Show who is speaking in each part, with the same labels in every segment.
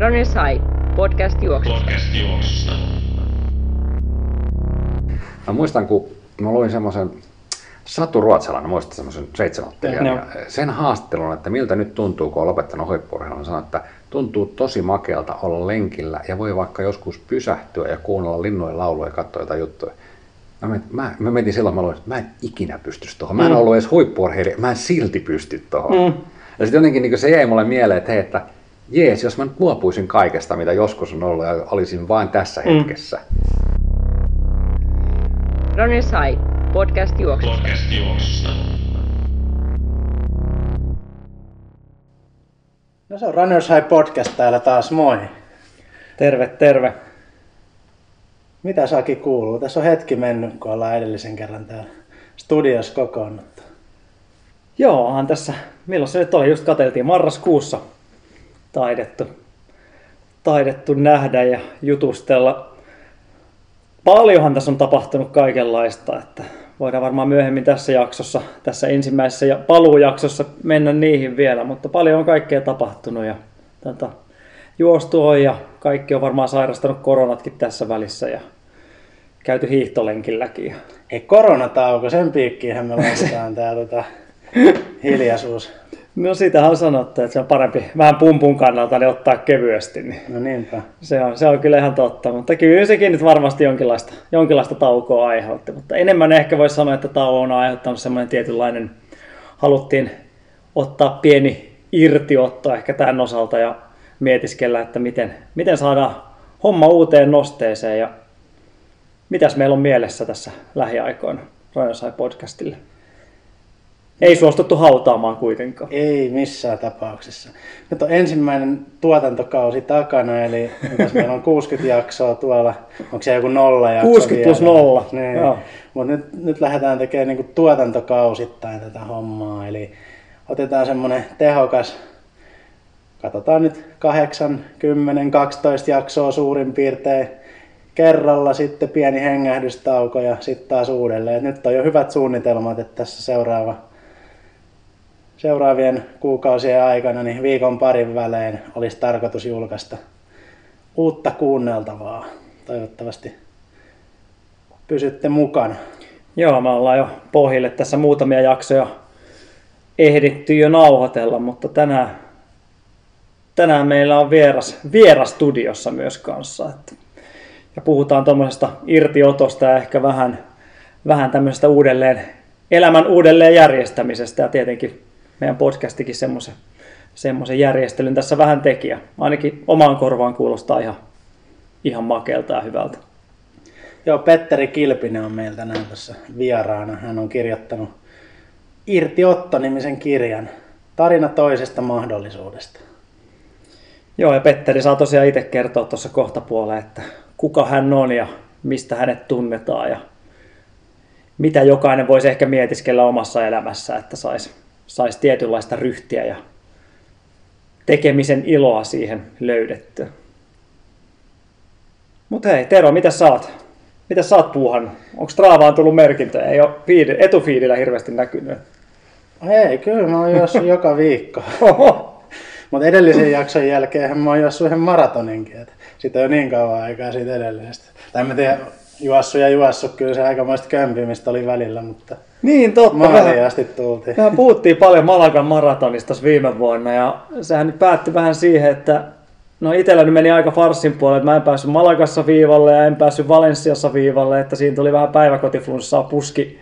Speaker 1: Runners High, podcast juoksusta.
Speaker 2: Podcast juoksusta.
Speaker 3: Mä muistan, kun mä luin semmoisen Satu Ruotsalainen, muistat semmoisen seitsemäottelijan,
Speaker 4: Joo.
Speaker 3: ja sen haastattelun, että miltä nyt tuntuu, kun on lopettanut huippu sanoi, että tuntuu tosi makealta olla lenkillä ja voi vaikka joskus pysähtyä ja kuunnella linnujen laulua ja katsoa jotain juttuja. Mä, met, mä, mä mietin silloin, mä luin, että mä en ikinä pystyisi tuohon. Mä en ollut edes huippuurheilija, mä en silti pysty tuohon.
Speaker 4: Mm.
Speaker 3: Ja sitten jotenkin niin se jäi mulle mieleen, että hei, että jees, jos mä nyt luopuisin kaikesta, mitä joskus on ollut ja olisin vain tässä
Speaker 4: Mm.
Speaker 3: hetkessä.
Speaker 1: Runners High, podcast juoksusta.
Speaker 2: Podcast juoksusta.
Speaker 4: No se on Runners High Podcast täällä taas, moi.
Speaker 5: Terve, terve.
Speaker 4: Mitä Saki kuuluu? Tässä on hetki mennyt, kun ollaan edellisen kerran täällä studiossa kokoonnuttu.
Speaker 5: Joo, tässä, milloin se nyt oli, just katseltiin marraskuussa taidettu, taidettu nähdä ja jutustella. Paljonhan tässä on tapahtunut kaikenlaista, että voidaan varmaan myöhemmin tässä jaksossa, tässä ensimmäisessä ja paluujaksossa mennä niihin vielä, mutta paljon on kaikkea tapahtunut ja tota, juostu on ja kaikki on varmaan sairastanut koronatkin tässä välissä ja käyty hiihtolenkilläkin.
Speaker 4: Ei koronatauko, sen piikkiinhän me laitetaan tää tota, hiljaisuus.
Speaker 5: No sitähän on sanottu, että se on parempi vähän pumpun kannalta niin ottaa kevyesti. Niin
Speaker 4: No niinpä.
Speaker 5: se, on, se on kyllä ihan totta, mutta kyllä sekin nyt varmasti jonkinlaista, jonkinlaista taukoa aiheutti. Mutta enemmän ehkä voisi sanoa, että tauko on aiheuttanut semmoinen tietynlainen, haluttiin ottaa pieni irtiotto ehkä tämän osalta ja mietiskellä, että miten, miten saadaan homma uuteen nosteeseen ja mitäs meillä on mielessä tässä lähiaikoina Rajosai podcastille. Ei suostuttu hautaamaan kuitenkaan.
Speaker 4: Ei missään tapauksessa. Nyt on ensimmäinen tuotantokausi takana, eli meillä on 60 jaksoa tuolla. Onko se joku nolla jakso
Speaker 5: 60 plus
Speaker 4: vielä?
Speaker 5: nolla,
Speaker 4: Niin. Mutta nyt, nyt lähdetään tekemään niinku tuotantokausittain tätä hommaa. Eli otetaan semmoinen tehokas, katsotaan nyt 8, 10, 12 jaksoa suurin piirtein kerralla, sitten pieni hengähdystauko ja sitten taas uudelleen. Et nyt on jo hyvät suunnitelmat, että tässä seuraava seuraavien kuukausien aikana niin viikon parin välein olisi tarkoitus julkaista uutta kuunneltavaa. Toivottavasti pysytte mukana.
Speaker 5: Joo, me ollaan jo pohjille tässä muutamia jaksoja ehditty jo nauhoitella, mutta tänään, tänään meillä on vieras, vieras studiossa myös kanssa. Että, ja puhutaan tuommoisesta irtiotosta ja ehkä vähän, vähän tämmöisestä uudelleen, elämän uudelleen järjestämisestä ja tietenkin meidän podcastikin semmoisen, semmoisen järjestelyn tässä vähän tekijä. Ainakin omaan korvaan kuulostaa ihan, ihan makealta ja hyvältä.
Speaker 4: Joo, Petteri Kilpinen on meillä tänään tässä vieraana. Hän on kirjoittanut Irtiotto-nimisen kirjan. Tarina toisesta mahdollisuudesta.
Speaker 5: Joo, ja Petteri saa tosiaan itse kertoa tuossa kohtapuolella, että kuka hän on ja mistä hänet tunnetaan ja mitä jokainen voisi ehkä mietiskellä omassa elämässä, että saisi sais tietynlaista ryhtiä ja tekemisen iloa siihen löydettyä. Mutta hei, Tero, mitä saat? Mitä sä oot puuhannut? Onko Straavaan tullut merkintöjä? Ei ole feed, etufiidillä hirveästi näkynyt.
Speaker 4: Ei, kyllä mä oon juossut joka viikko. Mutta edellisen jakson jälkeen mä oon juossut yhden maratoninkin. Et siitä on niin kauan aikaa siitä edellisestä. Tai mä tiedä, juossut ja juossut, kyllä se aikamoista kömpimistä oli välillä, mutta
Speaker 5: Niin totta.
Speaker 4: maaliin asti tultiin.
Speaker 5: Mehän puhuttiin paljon Malagan maratonista viime vuonna ja sehän nyt päättyi vähän siihen, että no itsellä nyt meni aika farssin puolelle, että mä en päässyt Malagassa viivalle ja en päässyt Valensiassa viivalle, että siinä tuli vähän päiväkotiflunssaa puski,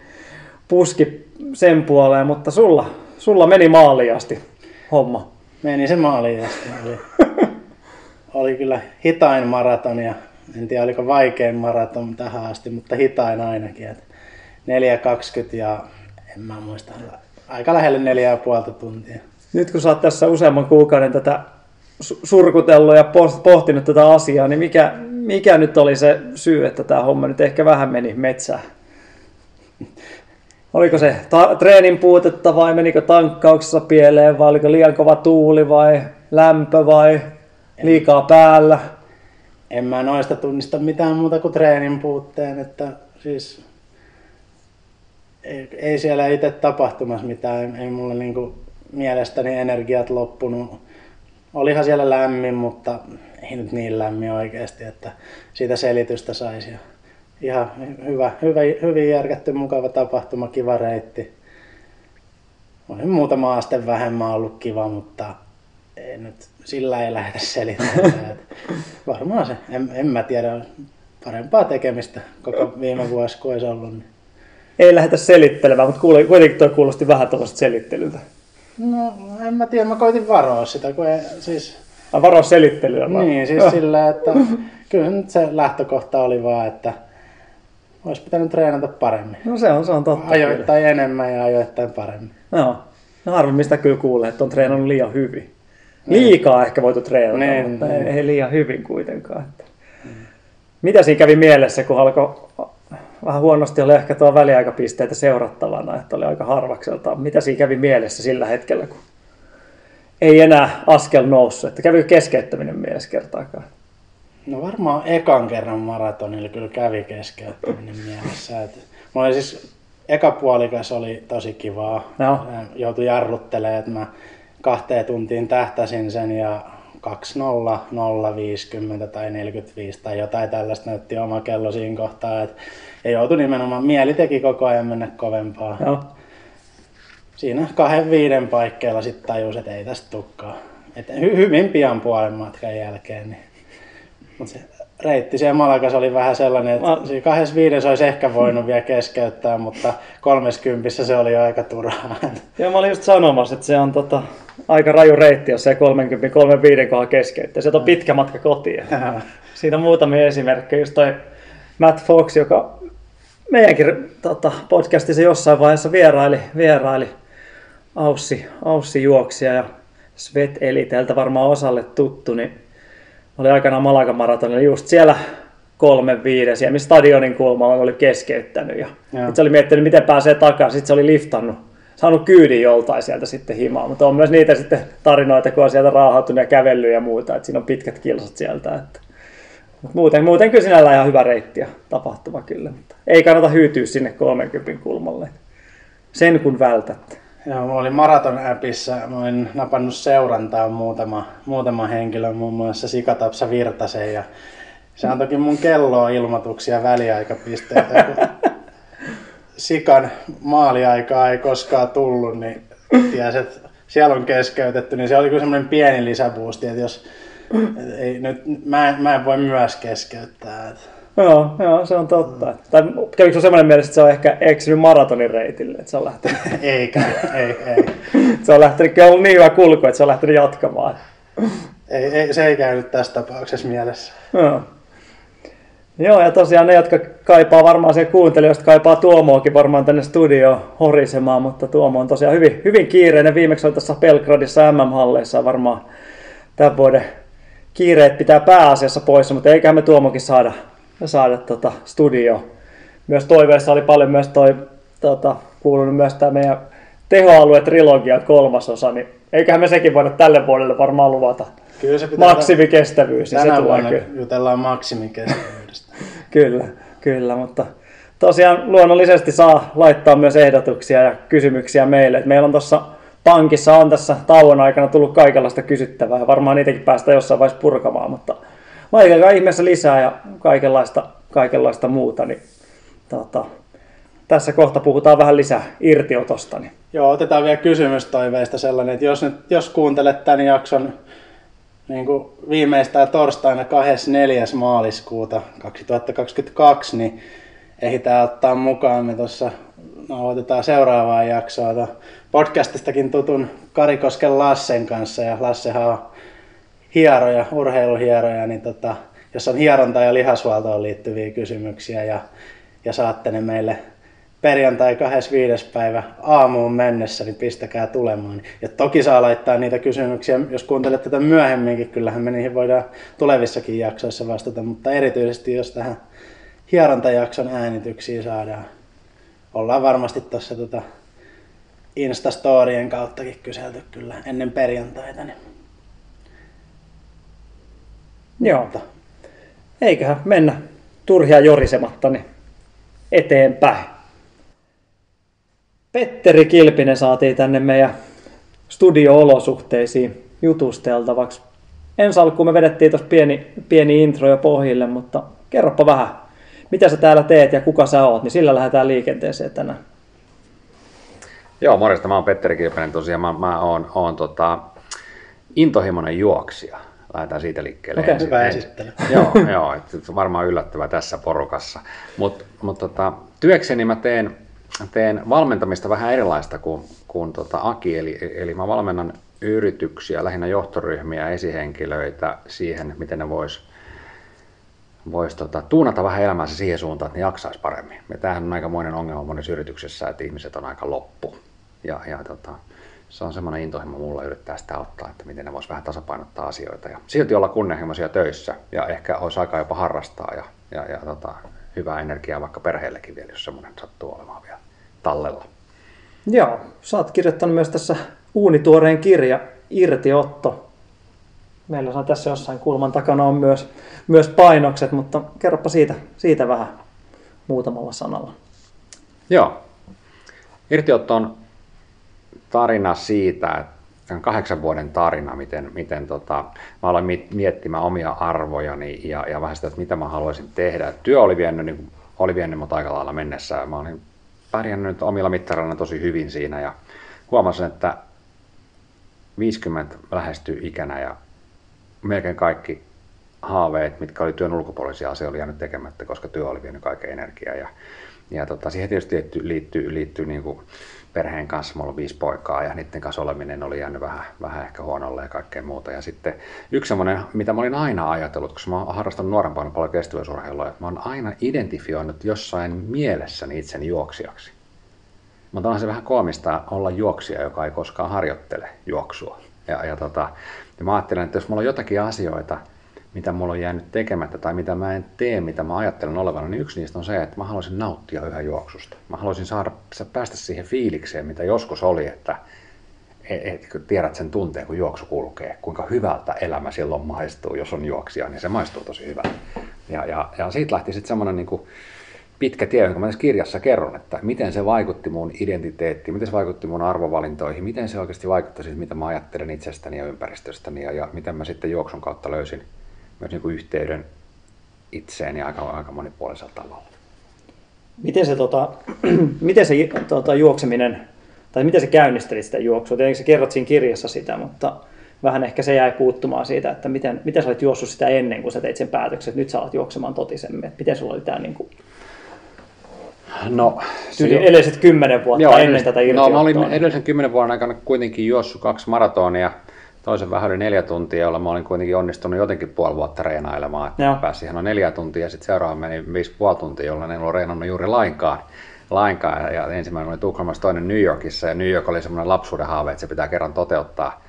Speaker 5: puski sen puoleen, mutta sulla, sulla meni maaliin asti homma.
Speaker 4: Meni se maaliin asti. Oli, oli kyllä hitain maraton ja en tiedä oliko vaikein maraton tähän asti, mutta hitain ainakin. Et 4.20 ja en mä muista, aika lähelle neljä ja puolta tuntia.
Speaker 5: Nyt kun sä oot tässä useamman kuukauden tätä su- surkutellut ja pohtinut tätä asiaa, niin mikä, mikä nyt oli se syy, että tämä homma nyt ehkä vähän meni metsään? Oliko se ta- treenin puutetta vai menikö tankkauksessa pieleen vai oliko liian kova tuuli vai lämpö vai liikaa päällä?
Speaker 4: En mä noista tunnista mitään muuta kuin treenin puutteen, että siis ei, ei siellä itse tapahtumassa mitään, ei, ei mulla niinku mielestäni energiat loppunut. olihan siellä lämmin, mutta ei nyt niin lämmin oikeasti, että siitä selitystä saisi. Ihan hyvä, hyvä, hyvin järkätty, mukava tapahtuma, kiva reitti. Oli muutama aste vähemmän ollut kiva, mutta ei nyt, sillä ei lähdetä selittämään. Varmaan se, en, en mä tiedä, parempaa tekemistä koko viime vuosi kuin olisi ollut. Niin.
Speaker 5: Ei lähdetä selittelemään, mutta kuitenkin tuo kuulosti vähän tuollaista selittelyltä.
Speaker 4: No, en mä tiedä, mä koitin varoa sitä, kun ei, siis...
Speaker 5: Mä varoa selittelyä
Speaker 4: vaan. Niin, siis sillä, että kyllä nyt se lähtökohta oli vaan, että olisi pitänyt treenata paremmin.
Speaker 5: No se on, se on totta.
Speaker 4: Ajoittain kyllä. enemmän ja ajoittain paremmin.
Speaker 5: Joo. No harvemmista kyllä kuulee, että on treenannut liian hyvin. Niin. Liikaa ehkä voitu treenata, niin, mutta niin. Ei, liian hyvin kuitenkaan. Että. Mm. Mitä siinä kävi mielessä, kun alkoi vähän huonosti oli ehkä tuo väliaikapisteitä seurattavana, että oli aika harvakselta. Mitä siinä kävi mielessä sillä hetkellä, kun ei enää askel noussut, että kävi keskeyttäminen mielessä kertaakaan?
Speaker 4: No varmaan ekan kerran maratonilla kyllä kävi keskeyttäminen mielessä. Että mulla oli siis eka puolikas oli tosi kivaa. No. Joutui jarruttelemaan, että mä kahteen tuntiin tähtäsin sen ja 20, 0, 50 tai 45 tai jotain tällaista näytti oma kello siinä kohtaa. Et, ja joutui nimenomaan, mieli teki koko ajan mennä kovempaa. Joo. Siinä kahden viiden paikkeilla sitten tajus, että ei tästä tukkaa. Et hy- hyvin pian puolen matkan jälkeen. Niin. Mutta se reitti siellä Malakas oli vähän sellainen, että Ma... siinä kahdessa viides olisi ehkä voinut vielä keskeyttää, mutta kolmeskympissä se oli jo aika turhaa.
Speaker 5: Joo, mä olin just sanomassa, että se on tota, aika raju reitti, jos se 30 35 kohdalla keskeyttää. Se on pitkä matka kotiin. Siinä on muutamia esimerkkejä. Just toi Matt Fox, joka meidänkin tota, podcastissa jossain vaiheessa vieraili, vieraili Aussi, Aussi juoksia ja Svet Eliteltä varmaan osalle tuttu, niin oli aikanaan Malaga maratonilla just siellä kolme viides, ja missä stadionin kulmalla oli keskeyttänyt. Ja se oli miettinyt, miten pääsee takaisin. Sitten se oli liftannut, saanut kyydin joltain sieltä sitten himaan. Mutta on myös niitä sitten tarinoita, kun on sieltä raahautunut ja kävellyt ja muuta. Että siinä on pitkät kilsat sieltä. Että. Mut muuten, muuten kyllä sinällä ihan hyvä reitti ja tapahtuma kyllä. Mutta ei kannata hyytyä sinne 30 kulmalle. Sen kun vältätte.
Speaker 4: Joo, mä olin Maraton appissa, mä olin napannut seurantaa muutama, muutama henkilö, muun muassa Sikatapsa Virtasen ja se on toki mun kelloa ilmoituksia väliaikapisteitä. Kun Sikan maaliaikaa ei koskaan tullut, niin tiesi, että siellä on keskeytetty, niin se oli kyllä semmoinen pieni lisäboosti, että jos ei, nyt, mä, mä en voi myös keskeyttää. Että
Speaker 5: Joo, joo, se on totta. Mm. Tai kävikö se sellainen mielessä, että se on ehkä eksynyt maratonin reitille, että se on lähtenyt...
Speaker 4: Eikä, ei, ei.
Speaker 5: se on lähtenyt, kyllä ollut niin hyvä kulku, että se on lähtenyt jatkamaan.
Speaker 4: ei, ei, se ei käynyt tässä tapauksessa mielessä.
Speaker 5: Joo. Joo, ja tosiaan ne, jotka kaipaa varmaan se kuuntelijoista, kaipaa Tuomoakin varmaan tänne studioon horisemaan, mutta Tuomo on tosiaan hyvin, hyvin kiireinen. Viimeksi oli tässä Belgradissa MM-halleissa varmaan tämän vuoden kiireet pitää pääasiassa pois, mutta eiköhän me Tuomokin saada saada tota studio. Myös toiveessa oli paljon myös toi, tota, kuulunut myös tämä meidän tehoalue trilogia kolmasosa, niin eiköhän me sekin voida tälle vuodelle varmaan luvata. Kyllä se pitää maksimikestävyys.
Speaker 4: Tänä niin se vuonna kyllä. jutellaan maksimikestävyydestä.
Speaker 5: kyllä, kyllä, mutta tosiaan luonnollisesti saa laittaa myös ehdotuksia ja kysymyksiä meille. meillä on tuossa pankissa on tässä tauon aikana tullut kaikenlaista kysyttävää ja varmaan niitäkin päästä jossain vaiheessa purkamaan, mutta laitelkaa ihmeessä lisää ja kaikenlaista, kaikenlaista muuta. Niin, tota, tässä kohta puhutaan vähän lisää irtiotosta. Niin.
Speaker 4: Joo, otetaan vielä kysymystoiveista sellainen, että jos, nyt, jos kuuntelet tämän jakson niin kuin viimeistään torstaina 24. maaliskuuta 2022, niin ehditään ottaa mukaan me tuossa no, otetaan seuraavaa jaksoa podcastistakin tutun Karikosken Lassen kanssa ja Lassehan on hieroja, urheiluhieroja, niin tota, jos on hieronta ja lihashuoltoon liittyviä kysymyksiä ja, ja saatte ne meille perjantai 25. päivä aamuun mennessä, niin pistäkää tulemaan. Ja toki saa laittaa niitä kysymyksiä, jos kuuntelet tätä myöhemminkin, kyllähän me niihin voidaan tulevissakin jaksoissa vastata, mutta erityisesti jos tähän hierontajakson äänityksiin saadaan. Ollaan varmasti tuossa tota Instastorien kauttakin kyselty kyllä ennen perjantaita. Niin
Speaker 5: Joo. Eiköhän mennä turhia jorisematta niin eteenpäin. Petteri Kilpinen saatiin tänne meidän studio-olosuhteisiin jutusteltavaksi. Ensi alkuun me vedettiin tuossa pieni, pieni intro jo pohjille, mutta kerropa vähän, mitä sä täällä teet ja kuka sä oot, niin sillä lähdetään liikenteeseen tänään.
Speaker 3: Joo, morjesta. Mä oon Petteri Kilpänen tosiaan. Mä, mä oon, oon tota, intohimoinen juoksija. Lähdetään siitä liikkeelle.
Speaker 4: Okei,
Speaker 3: ensin.
Speaker 4: hyvä esittely.
Speaker 3: joo, joo et varmaan yllättävä tässä porukassa. Mutta mut tota, työkseni mä teen, teen valmentamista vähän erilaista kuin, kuin tota Aki. Eli, eli mä valmennan yrityksiä, lähinnä johtoryhmiä, esihenkilöitä siihen, miten ne vois vois tota, tuunata vähän elämäänsä siihen suuntaan, että ne jaksaisi paremmin. Ja tämähän on aikamoinen ongelma monessa yrityksessä, että ihmiset on aika loppu. Ja, ja tota, se on semmoinen intohimo mulla yrittää sitä ottaa, että miten ne vois vähän tasapainottaa asioita ja silti olla kunnianhimoisia töissä ja ehkä olisi aika jopa harrastaa ja, ja, ja tota, hyvää energiaa vaikka perheellekin vielä, jos semmoinen sattuu olemaan vielä tallella.
Speaker 5: Joo, sä oot kirjoittanut myös tässä uunituoreen kirja Irtiotto. Meillä on tässä jossain kulman takana on myös, myös painokset, mutta kerropa siitä, siitä vähän muutamalla sanalla.
Speaker 3: Joo. Irtiotto on tarina siitä, että kahdeksan vuoden tarina, miten, miten tota, mä aloin miettimään omia arvojani ja, ja vähän sitä, että mitä mä haluaisin tehdä. Työ oli vienyt, niin, oli vienyt mut aika lailla mennessä. Mä olin pärjännyt omilla mittareilla tosi hyvin siinä ja huomasin, että 50 lähestyy ikänä ja melkein kaikki haaveet, mitkä oli työn ulkopuolisia asioita, oli jäänyt tekemättä, koska työ oli vienyt kaiken energiaa. Ja, ja tota, siihen tietysti liittyy, liittyy, liittyy niin kuin perheen kanssa, mulla on viisi poikaa ja niiden kanssa oleminen oli jäänyt vähän, vähän ehkä huonolle ja kaikkea muuta. Ja sitten yksi semmoinen, mitä mä olin aina ajatellut, koska mä oon harrastanut nuorempana paljon kestävyysurheilua, että mä oon aina identifioinut jossain mielessäni itseni juoksijaksi. Mutta onhan se vähän koomista olla juoksija, joka ei koskaan harjoittele juoksua. Ja, ja, tota, ja mä ajattelen, että jos mulla on jotakin asioita, mitä mulla on jäänyt tekemättä tai mitä mä en tee, mitä mä ajattelen olevana, niin yksi niistä on se, että mä haluaisin nauttia yhä juoksusta. Mä haluaisin saada, päästä siihen fiilikseen, mitä joskus oli, että et, et, tiedät sen tunteen, kun juoksu kulkee, kuinka hyvältä elämä silloin maistuu, jos on juoksija, niin se maistuu tosi hyvältä. Ja, ja, ja siitä lähti sitten semmoinen niin pitkä tie, jonka mä tässä kirjassa kerron, että miten se vaikutti mun identiteettiin, miten se vaikutti mun arvovalintoihin, miten se oikeasti vaikutti siihen, mitä mä ajattelen itsestäni ja ympäristöstäni ja, ja miten mä sitten juoksun kautta löysin myös niin kuin yhteyden itseeni aika, aika monipuolisella tavalla.
Speaker 5: Miten se, tota, miten se tota, juokseminen, tai miten se käynnisteli sitä juoksua? Tietenkin sä kerrot siinä kirjassa sitä, mutta vähän ehkä se jäi puuttumaan siitä, että miten, miten sä olit juossut sitä ennen kuin sä teit sen päätöksen, että nyt sä alat juoksemaan totisemmin. Että miten sulla oli tämä niin kuin,
Speaker 3: No,
Speaker 5: tyyli edelliset kymmenen vuotta joo, ennen tätä
Speaker 3: No mä olin edellisen kymmenen vuoden aikana kuitenkin juossut kaksi maratonia, toisen vähän yli neljä tuntia, jolla mä olin kuitenkin onnistunut jotenkin puoli vuotta reenailemaan. Että pääsin ihan neljä tuntia ja sitten seuraava meni viisi puoli tuntia, jolla en ollut reenannut juuri lainkaan. lainkaan. Ja ensimmäinen oli Tukholmassa, toinen New Yorkissa ja New York oli semmoinen lapsuuden haave, että se pitää kerran toteuttaa.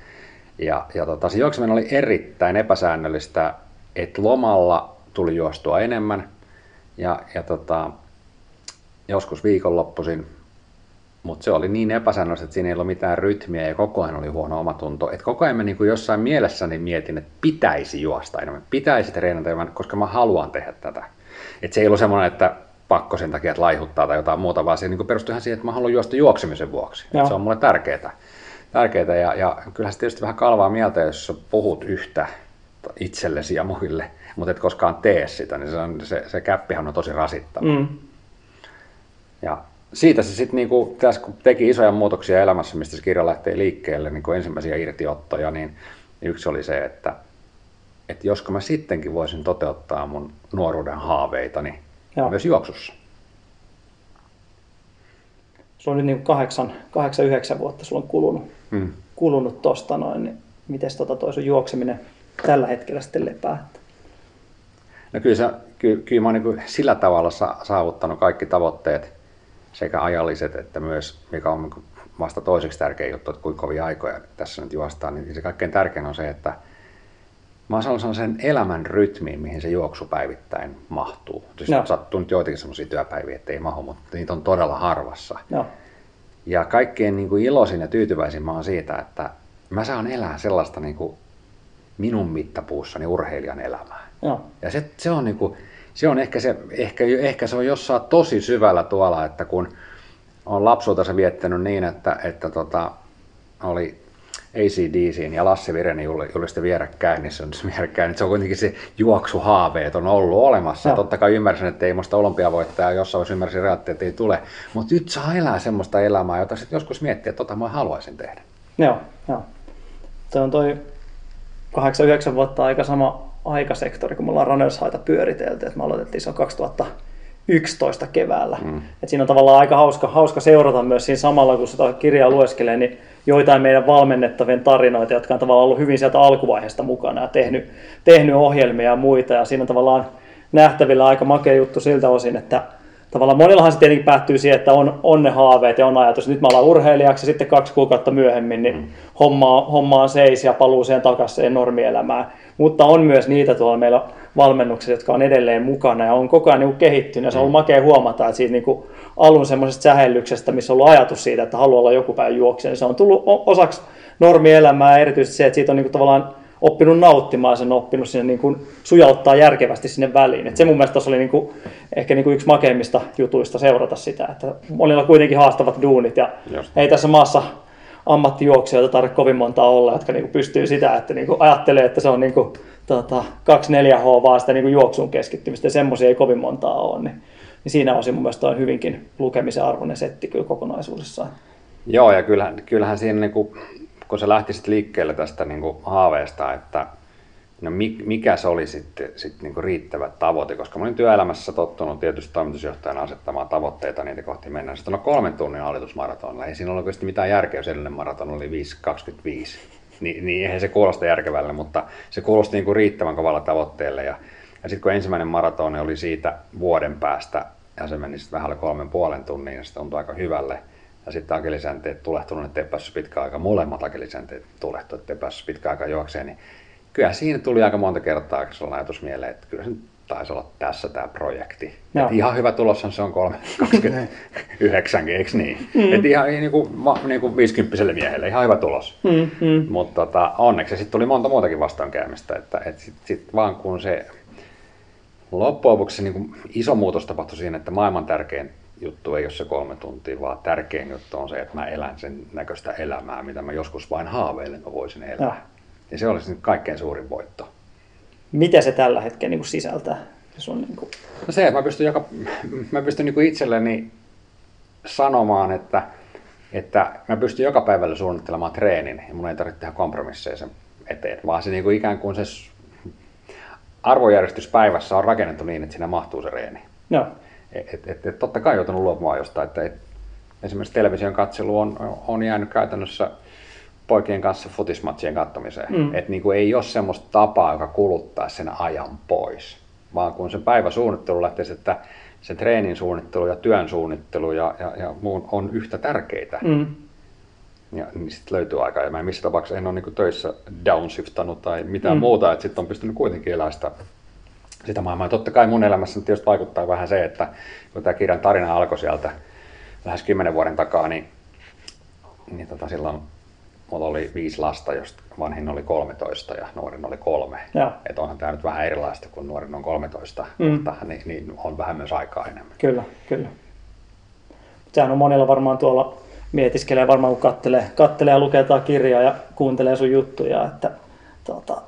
Speaker 3: Ja, ja tota, se juokseminen oli erittäin epäsäännöllistä, että lomalla tuli juostua enemmän ja, ja tota, joskus viikonloppuisin mutta se oli niin epäsäännöllistä, että siinä ei ollut mitään rytmiä ja koko ajan oli huono omatunto. Et koko ajan mä niin kuin jossain mielessäni mietin, että pitäisi juosta enemmän, pitäisi treenata enemmän, koska mä haluan tehdä tätä. Et se ei ollut semmoinen, että pakko sen takia, että laihuttaa tai jotain muuta, vaan se niin perustui ihan siihen, että mä haluan juosta juoksemisen vuoksi. Se on mulle tärkeää. tärkeää ja, ja kyllähän se tietysti vähän kalvaa mieltä, jos puhut yhtä itsellesi ja muille, mutta et koskaan tee sitä, niin se, on, se, se käppihän on tosi rasittava. Mm. Ja siitä se sitten niinku, tässä kun teki isoja muutoksia elämässä, mistä se kirja lähtee liikkeelle, niin ensimmäisiä irtiottoja, niin yksi oli se, että, että josko mä sittenkin voisin toteuttaa mun nuoruuden haaveitani Joo. myös juoksussa.
Speaker 5: Sulla on nyt niin kahdeksan, kahdeksan, yhdeksän vuotta sulla on kulunut, hmm. kulunut tosta noin, niin miten tota toi sun juokseminen tällä hetkellä sitten lepää?
Speaker 3: No kyllä, se, kyllä, kyllä mä oon niin sillä tavalla saavuttanut kaikki tavoitteet, sekä ajalliset että myös, mikä on niinku vasta toiseksi tärkeä juttu, että kuinka kovia aikoja tässä nyt juostaan, niin se kaikkein tärkein on se, että mä oon saanut sen elämän rytmiin, mihin se juoksu päivittäin mahtuu. Siis no. sattuu nyt joitakin sellaisia työpäiviä, että ei mahu, mutta niitä on todella harvassa. No. Ja kaikkein niin kuin iloisin ja tyytyväisin mä oon siitä, että mä saan elää sellaista niin kuin minun mittapuussani urheilijan elämää. No. Ja se, se on niin kuin, se on ehkä se, ehkä, ehkä se on jossain tosi syvällä tuolla, että kun on lapsuutensa viettänyt niin, että, että tota, oli ACDCin ja Lassi Vireni julisti vierekkäin, niin se on vierekkäin, niin se on kuitenkin se juoksuhaaveet on ollut olemassa. Ja totta kai ymmärsin, että ei muista olympiavoittajaa, jossain vaiheessa ymmärsin reaalitti, että ei tule. Mutta nyt saa elää semmoista elämää, jota sitten joskus miettii, että tota mä haluaisin tehdä.
Speaker 5: Joo, joo. Se on toi 8-9 vuotta aika sama aikasektori, kun me ollaan Runners Highta pyöritelty. Et me aloitettiin se on 2011 keväällä. Mm. Et siinä on tavallaan aika hauska, hauska seurata myös siinä samalla, kun sitä kirjaa lueskelee, niin joitain meidän valmennettavien tarinoita, jotka on tavallaan ollut hyvin sieltä alkuvaiheesta mukana ja tehnyt, tehnyt ohjelmia ja muita. Ja siinä on tavallaan nähtävillä aika makea juttu siltä osin, että tavallaan monillahan se tietenkin päättyy siihen, että on, on ne haaveet ja on ajatus, nyt mä ollaan urheilijaksi ja sitten kaksi kuukautta myöhemmin niin mm. homma, homma on seis ja paluu siihen takaisin normielämään. Mutta on myös niitä tuolla meillä valmennuksessa, jotka on edelleen mukana ja on koko ajan niin kehittynyt. Ja se on ollut makea huomata, että siitä niin kuin alun semmoisesta sähellyksestä, missä on ollut ajatus siitä, että haluaa olla joku päivä juoksija, niin se on tullut osaksi normielämää erityisesti se, että siitä on niin kuin tavallaan oppinut nauttimaan sen, oppinut sinne niin kuin sujauttaa järkevästi sinne väliin. Et se mun mielestä oli niin kuin, ehkä niin kuin yksi makeimmista jutuista seurata sitä, että monilla kuitenkin haastavat duunit ja Just. ei tässä maassa ammattijuoksijoita tarvitse kovin monta olla, jotka niin pystyy sitä, että niin ajattelee, että se on niin tota, 2-4H vaan sitä niin juoksuun keskittymistä ja semmoisia ei kovin montaa ole. Niin, niin siinä osin mun mielestä on hyvinkin lukemisen arvoinen setti kyllä kokonaisuudessaan.
Speaker 3: Joo, ja kyllähän, kyllähän siinä niin kuin kun se lähti liikkeelle tästä niin haaveesta, että no mikä se oli sitten sit niin kuin riittävä tavoite, koska mä olin työelämässä tottunut tietysti toimitusjohtajana asettamaan tavoitteita niitä kohti mennä. Sitten on kolmen tunnin alitusmaratonilla, ei siinä ollut mitään järkeä, jos edellinen maraton oli 5.25. Ni, niin eihän se kuulosta järkevälle, mutta se kuulosti niin kuin riittävän kovalla tavoitteelle. Ja, ja sitten kun ensimmäinen maraton oli siitä vuoden päästä, ja se meni sitten vähän kolmen puolen tunnin, ja se tuntui aika hyvälle, ja sitten akelisänteet tulehtunut, että ei päässyt pitkä aika, molemmat akelisänteet tulehtunut, että ei päässyt pitkä aika juokseen, niin kyllä siinä tuli aika monta kertaa sellainen ajatus mieleen, että kyllä se taisi olla tässä tämä projekti. No. ihan hyvä tuloshan se on 329, eikö niin? Mm. Et ihan niin kuin, niin kuin 50 miehelle ihan hyvä tulos. Mm, mm. Mutta tota, onneksi sitten tuli monta muutakin vastoinkäymistä, että et sitten sit vaan kun se loppujen lopuksi se niin iso muutos tapahtui siinä, että maailman tärkein juttu ei ole se kolme tuntia, vaan tärkein juttu on se, että mä elän sen näköistä elämää, mitä mä joskus vain haaveilen, mä voisin elää. Ja, ja se olisi nyt kaikkein suurin voitto.
Speaker 5: Mitä se tällä hetkellä niin kuin sisältää? Se, on niin kuin...
Speaker 3: no se, että mä pystyn, joka, mä pystyn niin kuin itselleni sanomaan, että, että mä pystyn joka päivällä suunnittelemaan treenin ja mun ei tarvitse tehdä kompromisseja sen eteen, vaan se niin kuin ikään kuin se arvojärjestys päivässä on rakennettu niin, että siinä mahtuu se reeni. No et, et, et totta kai joutunut luopumaan jostain, että et, esimerkiksi television katselu on, on jäänyt käytännössä poikien kanssa futismatsien katsomiseen. Mm. Että niin ei ole semmoista tapaa, joka kuluttaa sen ajan pois, vaan kun se päiväsuunnittelu lähtee, että se treenin suunnittelu ja työn suunnittelu ja, ja, ja muun on yhtä tärkeitä. Mm. Ja niin sitten löytyy aikaa. Ja mä en missä tapauksessa en ole niin töissä downshiftanut tai mitään mm. muuta, että sitten on pystynyt kuitenkin elämään sitä sitä maailmaa. Ja totta kai mun elämässä tietysti vaikuttaa vähän se, että kun tämä kirjan tarina alkoi sieltä lähes kymmenen vuoden takaa, niin, niin tota, silloin mulla oli viisi lasta, josta vanhin oli 13 ja nuorin oli kolme. Että onhan tämä nyt vähän erilaista, kun nuorin on 13, mm. mutta niin, niin on vähän myös aikaa enemmän.
Speaker 5: Kyllä, kyllä. Sehän on monella varmaan tuolla mietiskelee varmaan, kun kattelee, kattelee ja lukee kirjaa ja kuuntelee sun juttuja, että tota,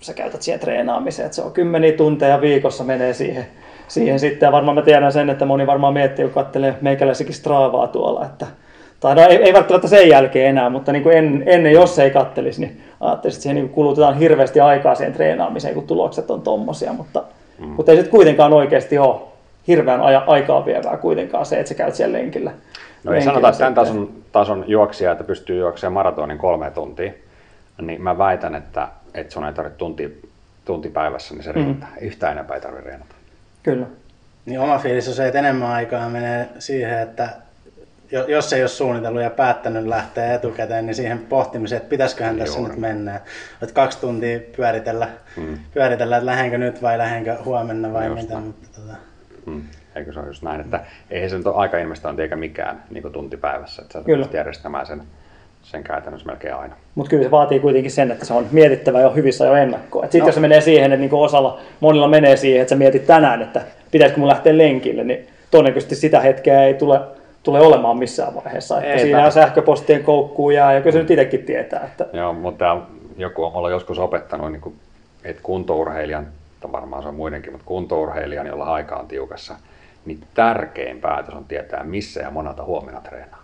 Speaker 5: sä käytät siihen treenaamiseen. Että se on kymmeniä tunteja viikossa menee siihen, siihen sitten. Ja varmaan mä tiedän sen, että moni varmaan miettii, kun katselee meikäläisikin straavaa tuolla, että tai no ei, ei välttämättä sen jälkeen enää, mutta niin kuin en, ennen jos ei kattelisi, niin ajattelisin, että siihen niin kulutetaan hirveästi aikaa siihen treenaamiseen, kun tulokset on tommosia, mutta, mm. mutta ei sitten kuitenkaan oikeasti ole hirveän aja, aikaa vievää kuitenkaan se, että sä käyt siellä lenkillä.
Speaker 3: No ei sanota, että tämän tason, tason juoksija, että pystyy juoksemaan maratonin kolme tuntia, niin mä väitän, että että sun ei tarvitse tunti, tunti päivässä, niin se mm. riittää. Yhtään enempää ei tarvitse reenata.
Speaker 5: Kyllä.
Speaker 4: Niin oma fiilis on se, että enemmän aikaa menee siihen, että jos ei ole suunnitellut ja päättänyt lähteä etukäteen, niin siihen pohtimiseen, että pitäisiköhän tässä Joo. nyt mennä. Että kaksi tuntia pyöritellä, hmm. pyöritellä että lähdenkö nyt vai lähdenkö huomenna vai just mitä. Mutta, tota...
Speaker 3: hmm. Eikö se ole just näin, että eihän se nyt ole aikainvestointi eikä mikään niin tunti päivässä, että sä Kyllä. järjestämään sen sen käytännössä melkein aina.
Speaker 5: Mutta kyllä se vaatii kuitenkin sen, että se on mietittävä jo hyvissä jo ennakkoon. Sitten no. jos se menee siihen, että niinku osalla, monilla menee siihen, että sä mietit tänään, että pitäisikö mun lähteä lenkille, niin todennäköisesti sitä hetkeä ei tule tule olemaan missään vaiheessa. Että
Speaker 3: Ei,
Speaker 5: siinä
Speaker 3: tää-
Speaker 5: sähköpostien koukkuu jää, ja kyllä se nyt itsekin tietää. Että,
Speaker 3: Joo, mutta joku on joskus opettanut, niin kuin, että kuntourheilijan, tai varmaan se on muidenkin, mutta kuntourheilijan, jolla aika on tiukassa, niin tärkein päätös on tietää, missä ja monelta huomenna treenaa.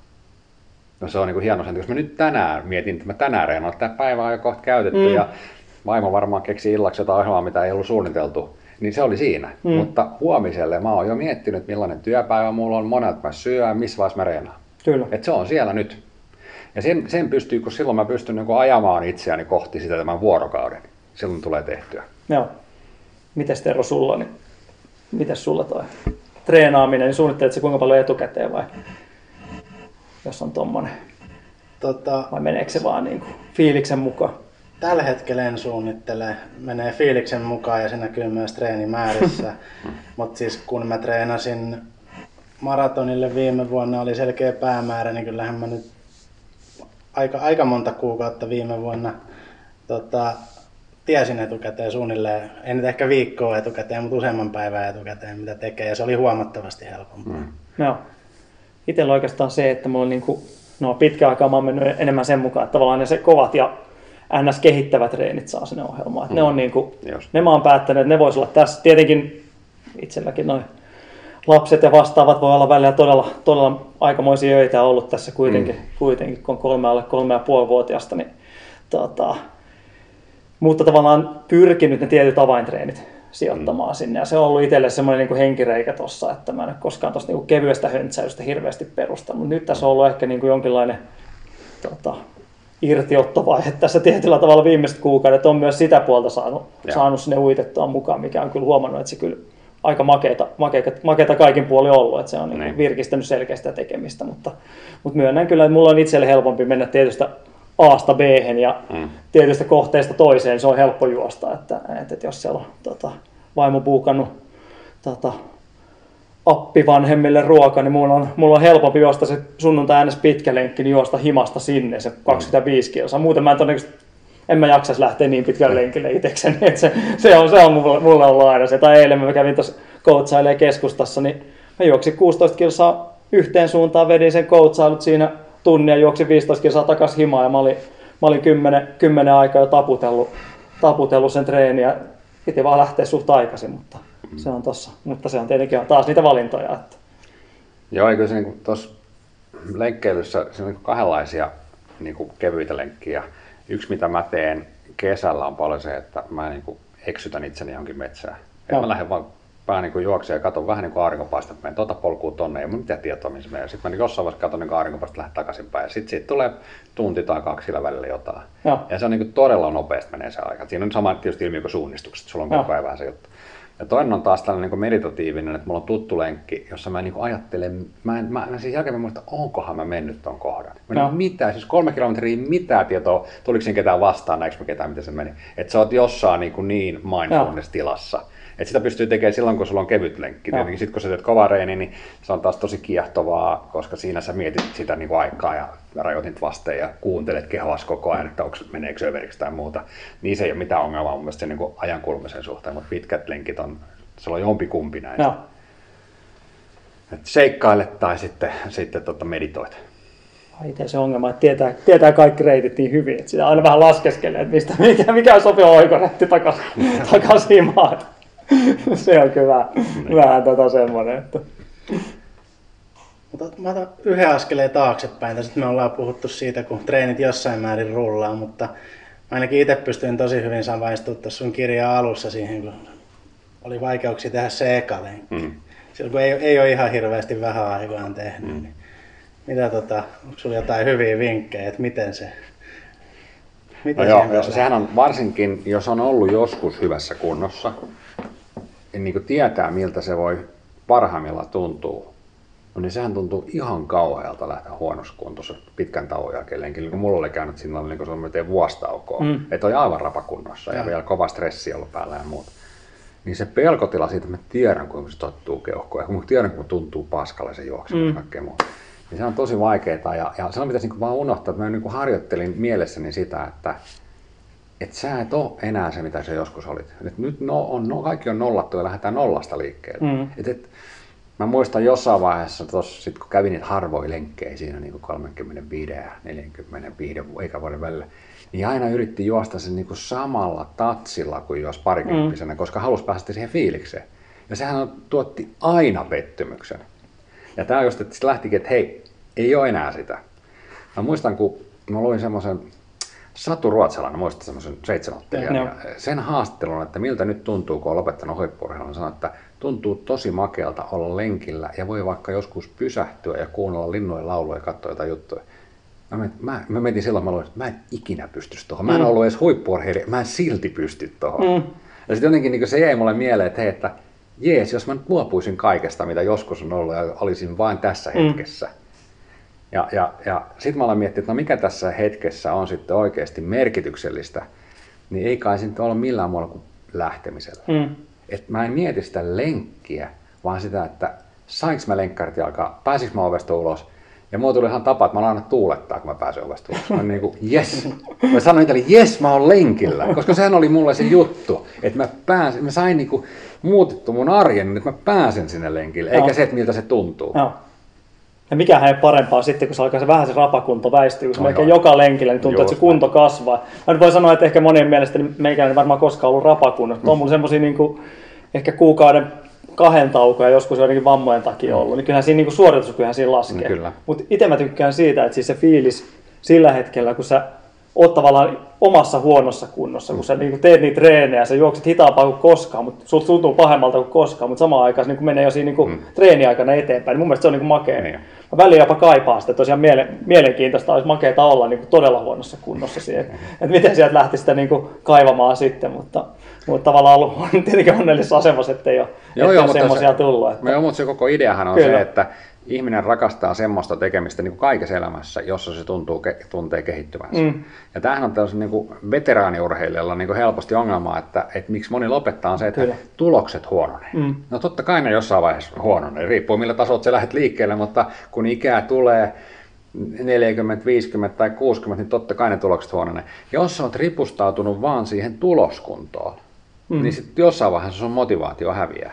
Speaker 3: No se on niin kuin hieno sen, jos mä nyt tänään mietin, että mä tänään treenaan, että tämä päivä on jo kohta käytetty mm. ja vaimo varmaan keksi illaksi jotain ohjelmaa, mitä ei ollut suunniteltu, niin se oli siinä. Mm. Mutta huomiselle mä oon jo miettinyt, millainen työpäivä mulla on, monet mä syön, missä vaiheessa mä reenaan.
Speaker 5: kyllä.
Speaker 3: Et se on siellä nyt. Ja sen, sen pystyy, kun silloin mä pystyn niin ajamaan itseäni kohti sitä tämän vuorokauden. Silloin tulee tehtyä.
Speaker 5: Joo. Mites Tero sulla, niin mites sulla toi treenaaminen, niin suunnittelet se kuinka paljon etukäteen vai jos on tommonen,
Speaker 4: Tota,
Speaker 5: vai meneekö se vaan niin kuin fiiliksen mukaan?
Speaker 4: Tällä hetkellä en suunnittele. Menee fiiliksen mukaan ja se näkyy myös treenimäärissä. Mutta siis kun mä treenasin maratonille viime vuonna, oli selkeä päämäärä, niin kyllähän mä nyt aika, aika monta kuukautta viime vuonna tota, tiesin etukäteen suunnilleen, en nyt ehkä viikkoa etukäteen, mutta useamman päivän etukäteen mitä tekee ja se oli huomattavasti helpompaa. Mm.
Speaker 5: Joo. Itsellä oikeastaan se, että mulla on niin kuin, no pitkä aikaa mä oon mennyt enemmän sen mukaan, että tavallaan ne se kovat ja ns. kehittävät treenit saa sinne ohjelmaan. Mm. Ne on niin kuin, ne mä oon päättänyt, että ne vois olla tässä. Tietenkin itselläkin noin lapset ja vastaavat voi olla välillä todella, todella aikamoisia öitä ollut tässä kuitenkin, mm. kuitenkin kun on kolme alle kolme ja puoli vuotiaasta, niin tota, mutta tavallaan pyrkinyt ne tietyt avaintreenit sijoittamaan mm. sinne. Ja se on ollut itselle semmoinen niin henkireikä tossa, että mä en ole koskaan tuosta niin kevyestä höntsäystä hirveästi perustanut. Nyt tässä on ollut ehkä niin kuin jonkinlainen tota, irtiottovaihe tässä tietyllä tavalla viimeiset kuukaudet. On myös sitä puolta saanut,
Speaker 3: Joo.
Speaker 5: saanut sinne uitettua mukaan, mikä on kyllä huomannut, että se kyllä aika makeata, makeata, makeata kaikin puolin ollut, että se on niin.
Speaker 3: Niin.
Speaker 5: virkistänyt selkeästi sitä tekemistä, mutta, mutta myönnän kyllä, että mulla on itselle helpompi mennä tietystä A-sta b ja
Speaker 3: Mm.
Speaker 5: tietystä kohteesta toiseen, se on helppo juosta, että, että, että jos siellä on tota, vaimo buukannut tota, appivanhemmille ruoka, niin mulla on, mulla on helpompi juosta se sunnuntai äänes pitkä lenkki, niin juosta himasta sinne se 25 kilsaa. Muuten mä en todennäköisesti en mä jaksaisi lähteä niin pitkälle lenkille itsekseni, että se, se, on, se on mulle, mulle ollut aina se. Tai eilen mä kävin tuossa coachailemaan keskustassa, niin mä juoksin 16 kilsaa yhteen suuntaan, vedin sen coachailut siinä tunnia, juoksin 15 kilsaa takaisin himaan ja mä olin, mä olin 10, 10 aikaa jo taputellut, taputellut sen treeniä. Piti vaan lähteä suht aikaisin, mutta se on tossa. Mutta se on tietenkin taas niitä valintoja. Että.
Speaker 3: Joo, eikö se niin tuossa lenkkeilyssä se on niin kahdenlaisia niin kuin kevyitä lenkkiä. Yksi, mitä mä teen kesällä, on paljon se, että mä niin kuin eksytän itseni johonkin metsään. Et
Speaker 5: Joo.
Speaker 3: mä lähden vaan vähän niin kuin juoksemaan ja katson vähän niin kuin että menen tuota polkua tonne, ei mulla mitään tietoa, missä menee. Sitten mä niin jossain vaiheessa katson niin kuin aurinko paistaa, lähden takaisinpäin. Ja sitten siitä tulee tunti tai kaksi sillä välillä jotain.
Speaker 5: Joo.
Speaker 3: Ja se on niin todella nopeasti menee se aika. Siinä on sama tietysti ilmiö kuin suunnistukset, sulla on koko ajan vähän se juttu. Ja toinen on taas tällainen niin meditatiivinen, että mulla on tuttu lenkki, jossa mä niin ajattelen, mä, en, mä, mä siis jälkeen muistan, onkohan mä mennyt ton kohdan. Mä en mitään, siis kolme kilometriä mitään tietoa, tuliko siinä ketään vastaan, näinkö mä ketään, miten se meni. Että sä oot jossain niin, kuin niin mindfulness-tilassa. Et sitä pystyy tekemään silloin, kun sulla on kevyt lenkki. Tietenkin sitten kun sä teet kova reeni, niin se on taas tosi kiehtovaa, koska siinä sä mietit sitä niin aikaa ja rajoitit vasten ja kuuntelet kehoas koko ajan, että onko, meneekö överiksi tai muuta. Niin se ei ole mitään ongelmaa mun mielestä sen niin ajan kulumisen suhteen, mutta pitkät lenkit on, se on jompi kumpi näin.
Speaker 5: Joo.
Speaker 3: Et seikkaile tai sitten, sitten tota meditoit.
Speaker 5: Itse se ongelma, että tietää, tietää kaikki reitit niin hyvin, että sitä aina vähän laskeskelee, että mistä, mikä, mikä on sopiva oikoreitti takaisin takas himaan. se on kyllä vähän, vähän tota semmoinen, että
Speaker 4: Mutta mä otan yhden askeleen taaksepäin. Tässä me ollaan puhuttu siitä, kun treenit jossain määrin rullaa, mutta mä ainakin itse pystyin tosi hyvin samaistumaan tuossa sun kirjaa alussa siihen, kun oli vaikeuksia tehdä se eka lenkki.
Speaker 3: Mm.
Speaker 4: Silloin kun ei, ei ole ihan hirveästi vähän aikaan tehnyt, mm. niin mitä tota, onko sulla jotain hyviä vinkkejä, että miten se, miten
Speaker 3: No joo,
Speaker 4: voi
Speaker 3: sehän on varsinkin, jos on ollut joskus hyvässä kunnossa, niin kuin tietää miltä se voi parhaimmillaan tuntuu, no niin sehän tuntuu ihan kauhealta lähteä huonossa kuntossa pitkän tauon jälkeen lenkille. Kun mulla oli käynyt sillä niin kun se on melkein vuostaukoa,
Speaker 5: Mm.
Speaker 3: että on aivan rapakunnossa ja
Speaker 4: Joo.
Speaker 3: vielä kova stressi ollut päällä ja muuta. Niin se pelkotila siitä, että mä tiedän kuinka se tottuu keuhkoon ja kun mä tiedän kuinka tuntuu paskalle se juokseminen
Speaker 5: Mm.
Speaker 3: ja kaikkea muuta. Niin se on tosi vaikeaa ja, ja silloin pitäisi niin vaan unohtaa, että mä niin harjoittelin mielessäni sitä, että et sä et ole enää se, mitä sä joskus olit. Et nyt no, on, no, kaikki on nollattu ja lähdetään nollasta liikkeelle.
Speaker 5: Mm.
Speaker 3: Et, et, Mä muistan jossain vaiheessa, tossa, sit kun kävin niitä harvoja lenkkejä siinä niin kuin 35 ja 45 ikävuoden välillä, niin aina yritti juosta sen niin kuin samalla tatsilla kuin jos parikymppisenä, mm. koska halusi päästä siihen fiilikseen. Ja sehän tuotti aina pettymyksen. Ja tämä just, että lähtikin, että hei, ei ole enää sitä. Mä muistan, kun mä luin semmoisen Satu Ruotsalainen, muistat semmoisen seitsemänottelijan, ja sen haastattelun, että miltä nyt tuntuu, kun on lopettanut huippurheilun, sanoi, että tuntuu tosi makealta olla lenkillä ja voi vaikka joskus pysähtyä ja kuunnella linnojen lauluja ja katsoa jotain juttuja. Mä, met, mä, mä metin silloin, mä luin, että mä en ikinä pystyisi tuohon. Mä en mm. ollut edes huippuurheilija, mä en silti pysty tuohon. Mm. Ja sitten jotenkin niin se jäi mulle mieleen, että hei, että jees, jos mä nyt luopuisin kaikesta, mitä joskus on ollut ja olisin vain tässä mm. hetkessä. Ja, ja, ja sitten mä aloin miettiä, että no mikä tässä hetkessä on sitten oikeasti merkityksellistä, niin ei kai sitten olla millään muulla kuin lähtemisellä. Mm. Et mä en mieti sitä lenkkiä, vaan sitä, että sainko mä lenkkarit jalkaa, pääsikö mä ovesta ulos, ja mulla tuli ihan tapa, että mä aina tuulettaa, kun mä pääsen ovesta ulos. Mä niin kuin, yes. Mä sanoin itselleni, yes, mä oon lenkillä. Koska sehän oli mulle se juttu, että mä pääsin, mä sain niin kuin muutettu mun arjen, niin että mä pääsen sinne lenkille, eikä no. se, että miltä se tuntuu. No.
Speaker 5: Ja mikä ei parempaa sitten, kun se alkaa se vähän se rapakunto väistyä, kun se melkein joka lenkillä, niin tuntuu, että se kunto kasvaa. Mä nyt voin sanoa, että ehkä monien mielestä niin meikäläinen varmaan koskaan ollut rapakunnossa. Mm. On mulla semmosia niin kuin, ehkä kuukauden kahden taukoja joskus joidenkin vammojen takia ollut, niin kyllähän siinä niin suoritus kyllähän siinä laskee. No, Mutta itse mä tykkään siitä, että siis se fiilis sillä hetkellä, kun sä oot tavallaan omassa huonossa kunnossa, kun sä niin kuin teet niitä treenejä, sä juokset hitaampaa kuin koskaan, mutta sulta tuntuu pahemmalta kuin koskaan, mutta samaan aikaan se niin menee jo siinä niin kuin mm. treeniaikana eteenpäin, niin mun mielestä se on niin kuin makea. Niin. Mä väliin jopa kaipaan sitä, tosiaan miele- mielenkiintoista olisi makeata olla niin kuin todella huonossa kunnossa siihen, mm. että miten sieltä lähti sitä niin kuin kaivamaan sitten, mutta, mutta tavallaan ollut on tietenkin onnellisessa asemassa, ettei ole, joo, ettei joo, ole semmoisia tullut.
Speaker 3: Että... Joo, mutta se koko ideahan on Kyllä. se, että ihminen rakastaa semmoista tekemistä niin kuin kaikessa elämässä, jossa se tuntuu, tuntee kehittyvänsä. Mm. Ja tämähän on tällaisen niin veteraaniurheilijalla niin kuin helposti ongelma, että, että miksi moni lopettaa on se, että Kyllä. tulokset huononee. Mm. No totta kai ne jossain vaiheessa huononee, riippuu millä tasolla se lähdet liikkeelle, mutta kun ikää tulee 40, 50 tai 60, niin totta kai ne tulokset huononee. Jos oot ripustautunut vaan siihen tuloskuntoon, mm. niin sitten jossain vaiheessa sun motivaatio häviää.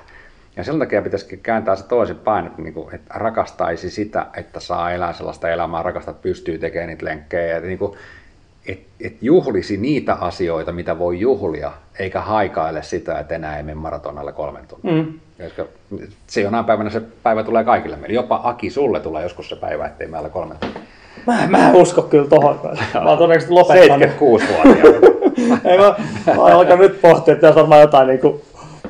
Speaker 3: Ja sen takia pitäisi kääntää se toisinpäin, että, niin kuin, että rakastaisi sitä, että saa elää sellaista elämää, rakastaa, että pystyy tekemään niitä lenkkejä. Että, niin kuin, et, et juhlisi niitä asioita, mitä voi juhlia, eikä haikaile sitä, että enää ei mene maratonalle kolmen tunnin. Mm. Koska se jonain päivänä se päivä tulee kaikille meille. Jopa Aki, sulle tulee joskus se päivä, ettei meillä kolmen tunnin.
Speaker 5: Mä, mä en usko kyllä tohon. Mä oon todennäköisesti lopettanut.
Speaker 3: 76-vuotiaana.
Speaker 5: ei mä, mä alkan nyt pohtia, että tässä on jotain niin kuin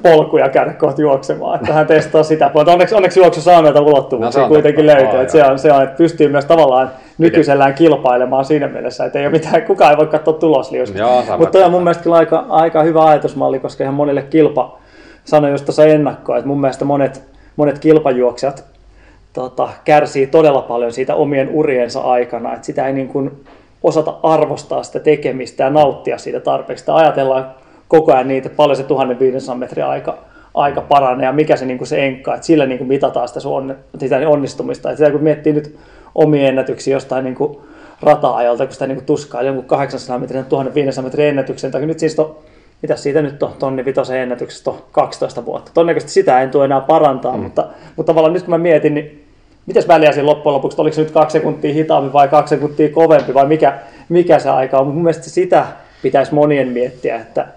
Speaker 5: polkuja käydä kohti juoksemaan. Että hän testaa sitä puolta. Onneksi, onneksi juoksu saa näitä ulottuvuuksia no, kuitenkin löytyy. Että se, on, se on, että pystyy myös tavallaan nykyisellään kilpailemaan siinä mielessä, että ei ole mitään, kukaan ei voi katsoa tulosliusta. Mutta on mun mielestä aika, aika hyvä ajatusmalli, koska ihan monille kilpa, sanoin just tuossa ennakkoa, että mun mielestä monet, monet kilpajuoksijat tota, kärsii todella paljon siitä omien uriensa aikana, että sitä ei niin kuin osata arvostaa sitä tekemistä ja nauttia siitä tarpeeksi. Sitä ajatellaan koko ajan niitä, paljon se 1500 metrin aika, aika paranee ja mikä se, niin kuin se enkka, että sillä niin kuin mitataan sitä, sun sitä onnistumista. Että sitä kun miettii nyt omia ennätyksiä jostain niin kuin rata-ajalta, kun sitä niin kuin tuskaa jonkun 800 metrin 1500 metrin ennätyksen, tai nyt siis to, mitä siitä nyt on tonni vitosen ennätyksestä on 12 vuotta. Todennäköisesti sitä en tule enää parantaa, mm. mutta, mutta tavallaan nyt kun mä mietin, niin mitäs väliä siinä loppujen lopuksi, oliko se nyt kaksi sekuntia hitaampi vai kaksi sekuntia kovempi vai mikä, mikä se aika on. Mun mielestä sitä pitäisi monien miettiä, että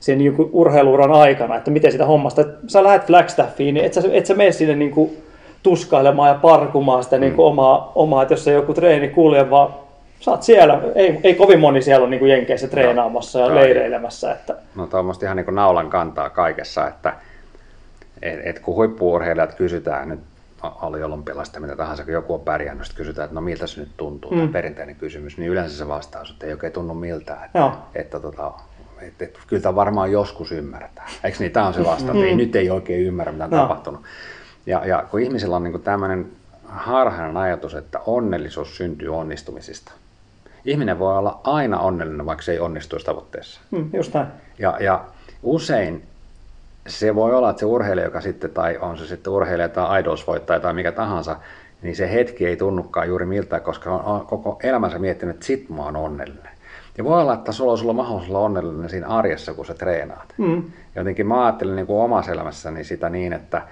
Speaker 5: sen niin urheiluuran aikana, että miten sitä hommasta, että sä lähdet Flagstaffiin, niin et sä, et sä mene sinne niin kuin tuskailemaan ja parkumaan sitä niin kuin mm. omaa, omaa, että jos se joku treeni kulje, vaan sä oot siellä, ei, ei kovin moni siellä on niin kuin Jenkeissä treenaamassa no, ja leireilemässä. Että...
Speaker 3: No tuommoista ihan niin kuin naulan kantaa kaikessa, että et, et kun huippuurheilijat kysytään nyt oli olympialaista mitä tahansa, kun joku on pärjännyt, kysytään, että no miltä se nyt tuntuu, mm. tämä perinteinen kysymys, niin yleensä se vastaus, että ei oikein tunnu miltä, että, Joo. että tota, että, että kyllä tämä varmaan joskus ymmärretään. Eikö niin? Tämä on se vasta, että ei, mm. nyt ei oikein ymmärrä, mitä on no. tapahtunut. Ja, ja kun ihmisellä on niin tämmöinen harhainen ajatus, että onnellisuus syntyy onnistumisista. Ihminen voi olla aina onnellinen, vaikka se ei onnistuisi tavoitteessa.
Speaker 5: Mm, just näin.
Speaker 3: Ja, ja usein se voi olla, että se urheilija, joka sitten, tai on se sitten urheilija tai idols-voittaja tai mikä tahansa, niin se hetki ei tunnukaan juuri miltä, koska on koko elämänsä miettinyt, että sit mä oon onnellinen. Ja voi olla, että sulla on sulla mahdollisuus olla onnellinen siinä arjessa, kun sä treenaat. Mm. Jotenkin mä ajattelen niin kuin omassa elämässäni sitä niin, että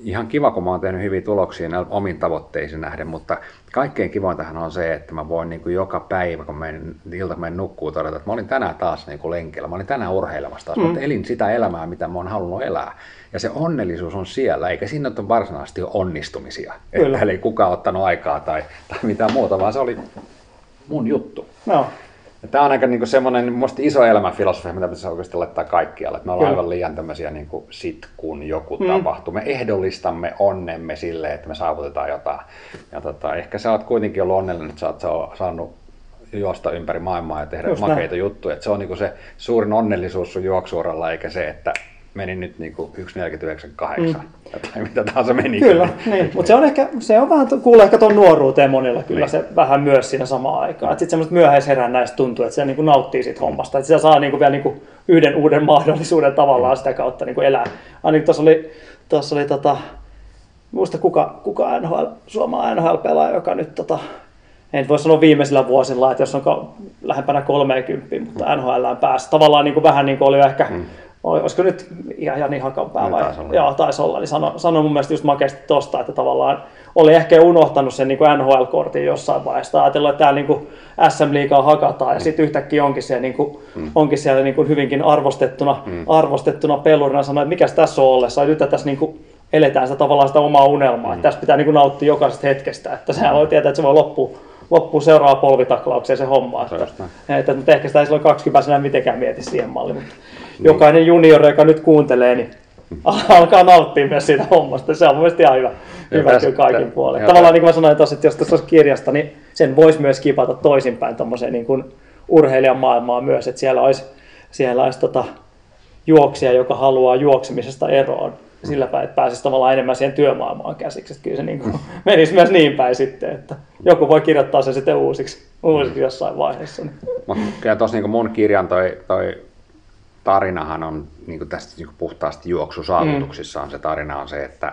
Speaker 3: ihan kiva, kun mä oon tehnyt hyviä tuloksia omiin tavoitteisiin nähden, mutta kaikkein kivointahan on se, että mä voin niin kuin joka päivä, kun menen, ilta kun menen nukkuu, todeta, että mä olin tänään taas niin kuin lenkillä, mä olin tänään urheilemassa taas, mm. mutta elin sitä elämää, mitä mä oon halunnut elää. Ja se onnellisuus on siellä, eikä siinä ole varsinaisesti onnistumisia. Kyllä. Että ei kukaan ottanut aikaa tai, tai mitään muuta, vaan se oli mun juttu.
Speaker 5: No.
Speaker 3: Ja tämä on aika niin semmoinen iso elämänfilosofia, mitä pitäisi oikeasti laittaa kaikkialle. Että me ollaan Kyllä. aivan liian tämmöisiä niin kuin sit kun joku mm. tapahtuu. Me ehdollistamme onnemme sille, että me saavutetaan jotain. Ja tota, ehkä sä oot kuitenkin ollut onnellinen, että sä oot saanut juosta ympäri maailmaa ja tehdä Just makeita näin. juttuja. Että se on niin se suurin onnellisuus sun juoksuuralla, eikä se, että meni nyt niin kuin 1.49.8 mm. tai mitä tahansa meni.
Speaker 5: Kyllä, niin. mutta se on ehkä, se on vähän, kuulee ehkä tuon nuoruuteen monilla kyllä niin. se vähän myös siinä samaan aikaan. Sitten semmoista myöhäisherännäistä tuntuu, että se niin kuin nauttii siitä hommasta, että se saa niin kuin vielä niin kuin yhden uuden mahdollisuuden tavallaan sitä kautta niin kuin elää. Ainakin tuossa oli, tuossa oli tota, muista kuka, kuka NHL, suomalainen NHL-pelaaja, joka nyt tota, en voi sanoa viimeisillä vuosilla, että jos on lähempänä 30, mutta NHL pääsi tavallaan niin kuin vähän niin kuin oli ehkä mm olisiko nyt ihan Jani Hakanpää vai? Taisi olla. Joo, taisi olla. Niin sano, sano mun mielestä just makeasti tosta, että tavallaan oli ehkä unohtanut sen niin kuin NHL-kortin jossain vaiheessa. Ajatellut, että täällä niin SM-liigaa hakataan ja mm. sitten yhtäkkiä onkin siellä, niin kuin, mm. onkin siellä niin kuin hyvinkin arvostettuna, mm. arvostettuna pelurina. Sanoi, että mikä tässä on ollessa. Nyt tässä niin kuin eletään sitä tavallaan sitä omaa unelmaa. Mm. Tässä pitää niin kuin nauttia jokaisesta hetkestä. Että sehän voi tietää, että se voi loppua loppuu seuraava polvitaklaukseen se homma. Että, että, mutta ehkä sitä ei silloin 20 mitenkään mieti siihen malliin. Mutta niin. Jokainen juniori, joka nyt kuuntelee, niin alkaa nauttia myös siitä hommasta. Se on mielestäni ihan hyvä, hyvä kyllä kaikin puolin. Tavallaan niin kuin mä sanoin tuossa, että jos tässä olisi kirjasta, niin sen voisi myös kipata toisinpäin tuommoiseen niin kuin urheilijan maailmaan myös, että siellä olisi, siellä olisi tota, juoksija, joka haluaa juoksemisesta eroon sillä päin, että pääsisi tavallaan enemmän siihen työmaailmaan käsiksi. Että kyllä se niin kuin menisi myös niin päin sitten, että joku voi kirjoittaa sen sitten uusiksi, uusiksi jossain vaiheessa.
Speaker 3: Kyllä tuossa niin mun kirjan toi, toi tarinahan on niin kuin tästä niin kuin puhtaasti juoksusaavutuksissa on se tarina on se, että,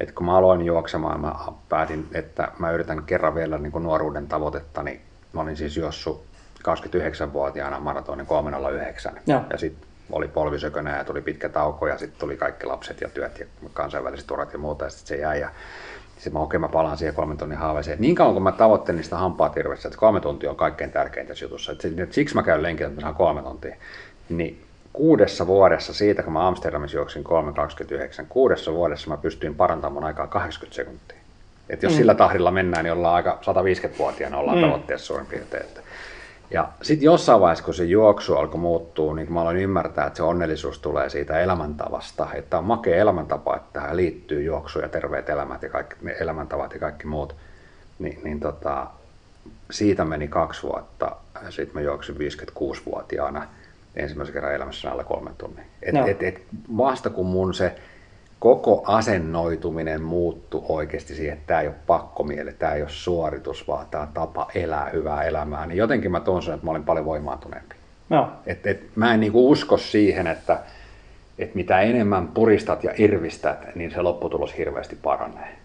Speaker 3: että kun mä aloin juoksemaan, mä päätin, että mä yritän kerran vielä niin kuin nuoruuden tavoitetta, niin mä olin siis juossut 29-vuotiaana maratonin 309. Ja, ja sitten oli polvisökönä ja tuli pitkä tauko ja sitten tuli kaikki lapset ja työt ja kansainväliset urat ja muuta ja sitten se jäi. Ja sitten mä, okei, mä palaan siihen kolmen tunnin haaveeseen. Niin kauan kun mä tavoittelin sitä hampaa tirvessä, että kolme tuntia on kaikkein tärkeintä tässä jutussa. Että siksi mä käyn lenkillä, että mä saan kolme tuntia. Niin kuudessa vuodessa, siitä kun mä Amsterdamissa juoksin 3.29, kuudessa vuodessa mä pystyin parantamaan mun aikaa 80 sekuntia. Et jos mm. sillä tahdilla mennään, niin ollaan aika 150-vuotiaana ollaan mm. tavoitteessa suurin piirtein. Ja sitten jossain vaiheessa, kun se juoksu alkoi muuttua, niin mä aloin ymmärtää, että se onnellisuus tulee siitä elämäntavasta. Että on makea elämäntapa, että tähän liittyy juoksu ja terveet elämät ja kaikki, elämäntavat ja kaikki muut. Ni, niin tota, siitä meni kaksi vuotta. Sitten mä juoksin 56-vuotiaana ensimmäisen kerran elämässä alle kolmen tunnin. Et, no. et, et vasta kun mun se koko asennoituminen muuttu oikeasti siihen, että tämä ei ole pakkomiele, tämä ei ole suoritus, vaan tämä tapa elää hyvää elämää, niin jotenkin mä tunsin, että mä olin paljon voimaantuneempi.
Speaker 5: No.
Speaker 3: Et, et, mä en niinku usko siihen, että et mitä enemmän puristat ja irvistät, niin se lopputulos hirveästi paranee.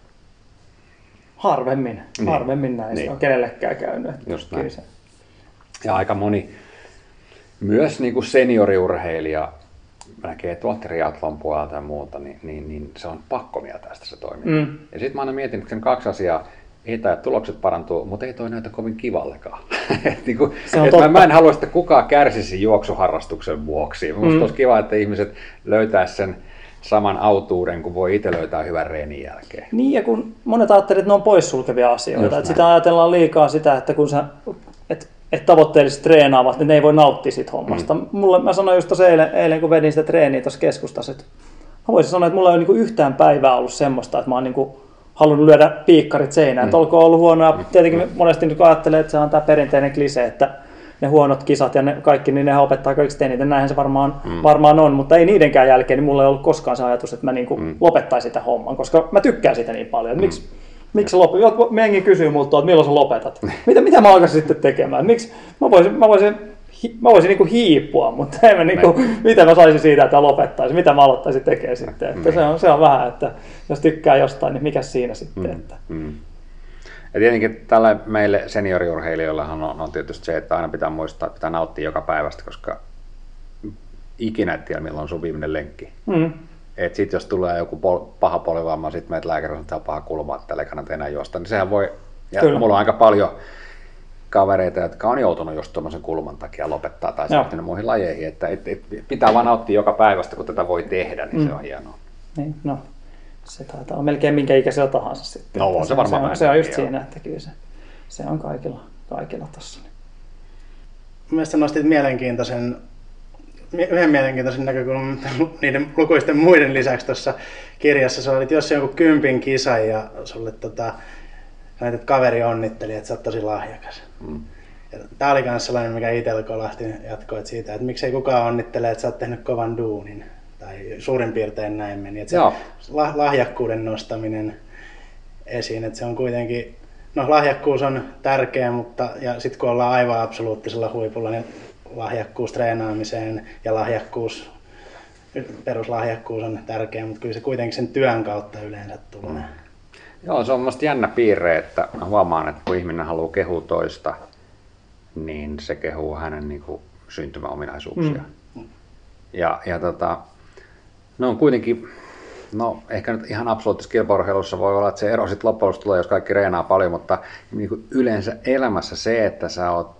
Speaker 5: Harvemmin, niin. harvemmin näin niin. se on kenellekään käynyt.
Speaker 3: Just näin. Se. Ja aika moni, myös niin kuin senioriurheilija näkee tuolta triathlon puolelta ja muuta, niin, niin, niin se on pakko mieltää se toiminta. Mm. Ja sitten mä aina mietin, että sen kaksi asiaa, ei tai tulokset parantuu, mutta ei toi näytä kovin kivallekaan. niin kuin, se on mä, mä en halua, että kukaan kärsisi juoksuharrastuksen vuoksi. Musta mm. olisi kiva, että ihmiset löytäisi sen saman autuuden, kun voi itse löytää hyvän reenin jälkeen.
Speaker 5: Niin, ja kun monet ajattelevat, että ne on poissulkevia asioita. Että sitä ajatellaan liikaa sitä, että kun sä, että että tavoitteellisesti treenaavat, niin ne ei voi nauttia siitä hommasta. Mm. Mulle, mä sanoin just eilen, eilen, kun vedin sitä treeniä tuossa keskustassa, että mä voisin sanoa, että mulla ei ole niinku yhtään päivää ollut semmoista, että mä oon niinku halunnut lyödä piikkarit seinään. Mm. Olkoon ollut huonoa. Mm. Tietenkin mm. monesti nyt ajattelee, että se on tämä perinteinen klise, että ne huonot kisat ja ne kaikki, niin ne opettaa kaikista eniten. Näinhän se varmaan, mm. varmaan on, mutta ei niidenkään jälkeen, niin mulla ei ollut koskaan se ajatus, että mä niinku mm. lopettaisin sitä homman, koska mä tykkään sitä niin paljon. Mm. Miksi, Miksi lopu? Jotkut mengi kysyy multa, että milloin sä lopetat. Mitä, mitä mä alkaisin sitten tekemään? Miksi? Mä voisin, mä voisin, mä voisin niinku hiipua, mutta en mä niinku, mitä mä saisin siitä, että lopettaisin, mitä mä aloittaisin tekemään sitten. Että se, on, se on vähän, että jos tykkää jostain, niin mikä siinä sitten. Mm, että. Mm.
Speaker 3: Ja tietenkin tällä meille senioriurheilijoillahan on, on tietysti se, että aina pitää muistaa, että pitää nauttia joka päivästä, koska ikinä et tiedä, milloin on sun viimeinen lenkki. Mm. Että sit jos tulee joku pol, paha polivamma, sit meitä lääkärillä on paha kulma, että tällä ei kannata enää juosta, niin sehän voi, ja
Speaker 5: Kyllä.
Speaker 3: mulla on aika paljon kavereita, jotka on joutunut just tuommoisen kulman takia lopettaa tai siirtynyt muihin lajeihin, että et, et, pitää vaan nauttia joka päivästä, kun tätä voi tehdä, niin mm. se on hienoa.
Speaker 5: Niin, no, se taitaa olla melkein minkä ikäisellä tahansa sitten.
Speaker 3: No, on
Speaker 5: Että
Speaker 3: se varmaan
Speaker 5: se on, se on just
Speaker 3: joo.
Speaker 5: siinä, että kyllä se, se on kaikilla, kaikilla tossa.
Speaker 4: Mielestäni nostit mielenkiintoisen, mie- yhden mielenkiintoisen näkökulman niiden lukuisten muiden lisäksi tuossa kirjassa. Sä olit jos jonkun kympin kisa ja sulle tota, sanoit, että kaveri onnitteli, että sä oot tosi lahjakas.
Speaker 3: Mm.
Speaker 4: Tää oli myös sellainen, mikä itsellä kolahti jatkoit siitä, että miksei kukaan onnittele, että sä oot tehnyt kovan duunin. Tai suurin piirtein näin meni. Että se
Speaker 3: Joo.
Speaker 4: la- lahjakkuuden nostaminen esiin, että se on kuitenkin, no lahjakkuus on tärkeä, mutta ja sitten kun ollaan aivan absoluuttisella huipulla, niin lahjakkuus treenaamiseen ja lahjakkuus, peruslahjakkuus on tärkeä, mutta kyllä se kuitenkin sen työn kautta yleensä tulee.
Speaker 3: Joo, se on mielestäni jännä piirre, että mä huomaan, että kun ihminen haluaa kehua toista, niin se kehuu hänen niin kuin, syntymäominaisuuksia. Mm. Ja, ja tota, ne on kuitenkin, no ehkä nyt ihan absoluuttisessa kilpaurheilussa voi olla, että se ero sitten loppujen tulee, jos kaikki reenaa paljon, mutta niin kuin yleensä elämässä se, että sä oot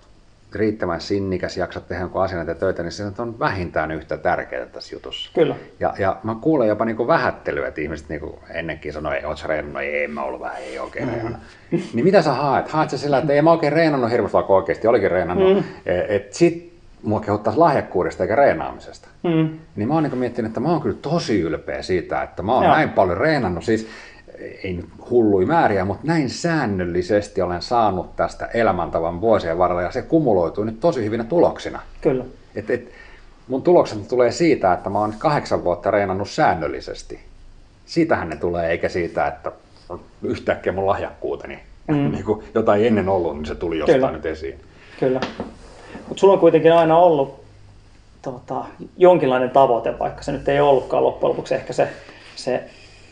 Speaker 3: riittävän sinnikäs, jaksat tehdä jonkun asian ja töitä, niin se on vähintään yhtä tärkeää tässä jutussa.
Speaker 5: Kyllä.
Speaker 3: Ja, ja mä kuulen jopa niinku vähättelyä, että ihmiset niinku ennenkin sanoo, ei, oot sä reenannut? No ei, mä ollut vähän, ei oikein reenannut. Niin mitä sä haet? Haet sä sillä, että ei mä oikein reenannut hirveästi, vaikka oikeasti olikin reenannut. Mm. Että sit mua kehuttaisiin lahjakkuudesta eikä reenaamisesta.
Speaker 5: Mm.
Speaker 3: Niin mä oon niinku miettinyt, että mä oon kyllä tosi ylpeä siitä, että mä oon
Speaker 5: Joo.
Speaker 3: näin paljon reenannut. Siis ei nyt hullui määriä, mutta näin säännöllisesti olen saanut tästä elämäntavan vuosien varrella ja se kumuloituu nyt tosi hyvinä tuloksina.
Speaker 5: Kyllä.
Speaker 3: Et, et, mun tulokset tulee siitä, että mä oon nyt kahdeksan vuotta reenannut säännöllisesti. Siitähän ne tulee, eikä siitä, että yhtäkkiä mun lahjakkuuteni, mm. niin kuin jotain ennen ollut, niin se tuli jostain
Speaker 5: Kyllä.
Speaker 3: nyt esiin.
Speaker 5: Kyllä. Mutta sulla on kuitenkin aina ollut tota, jonkinlainen tavoite, vaikka se nyt ei ollutkaan loppujen lopuksi ehkä se, se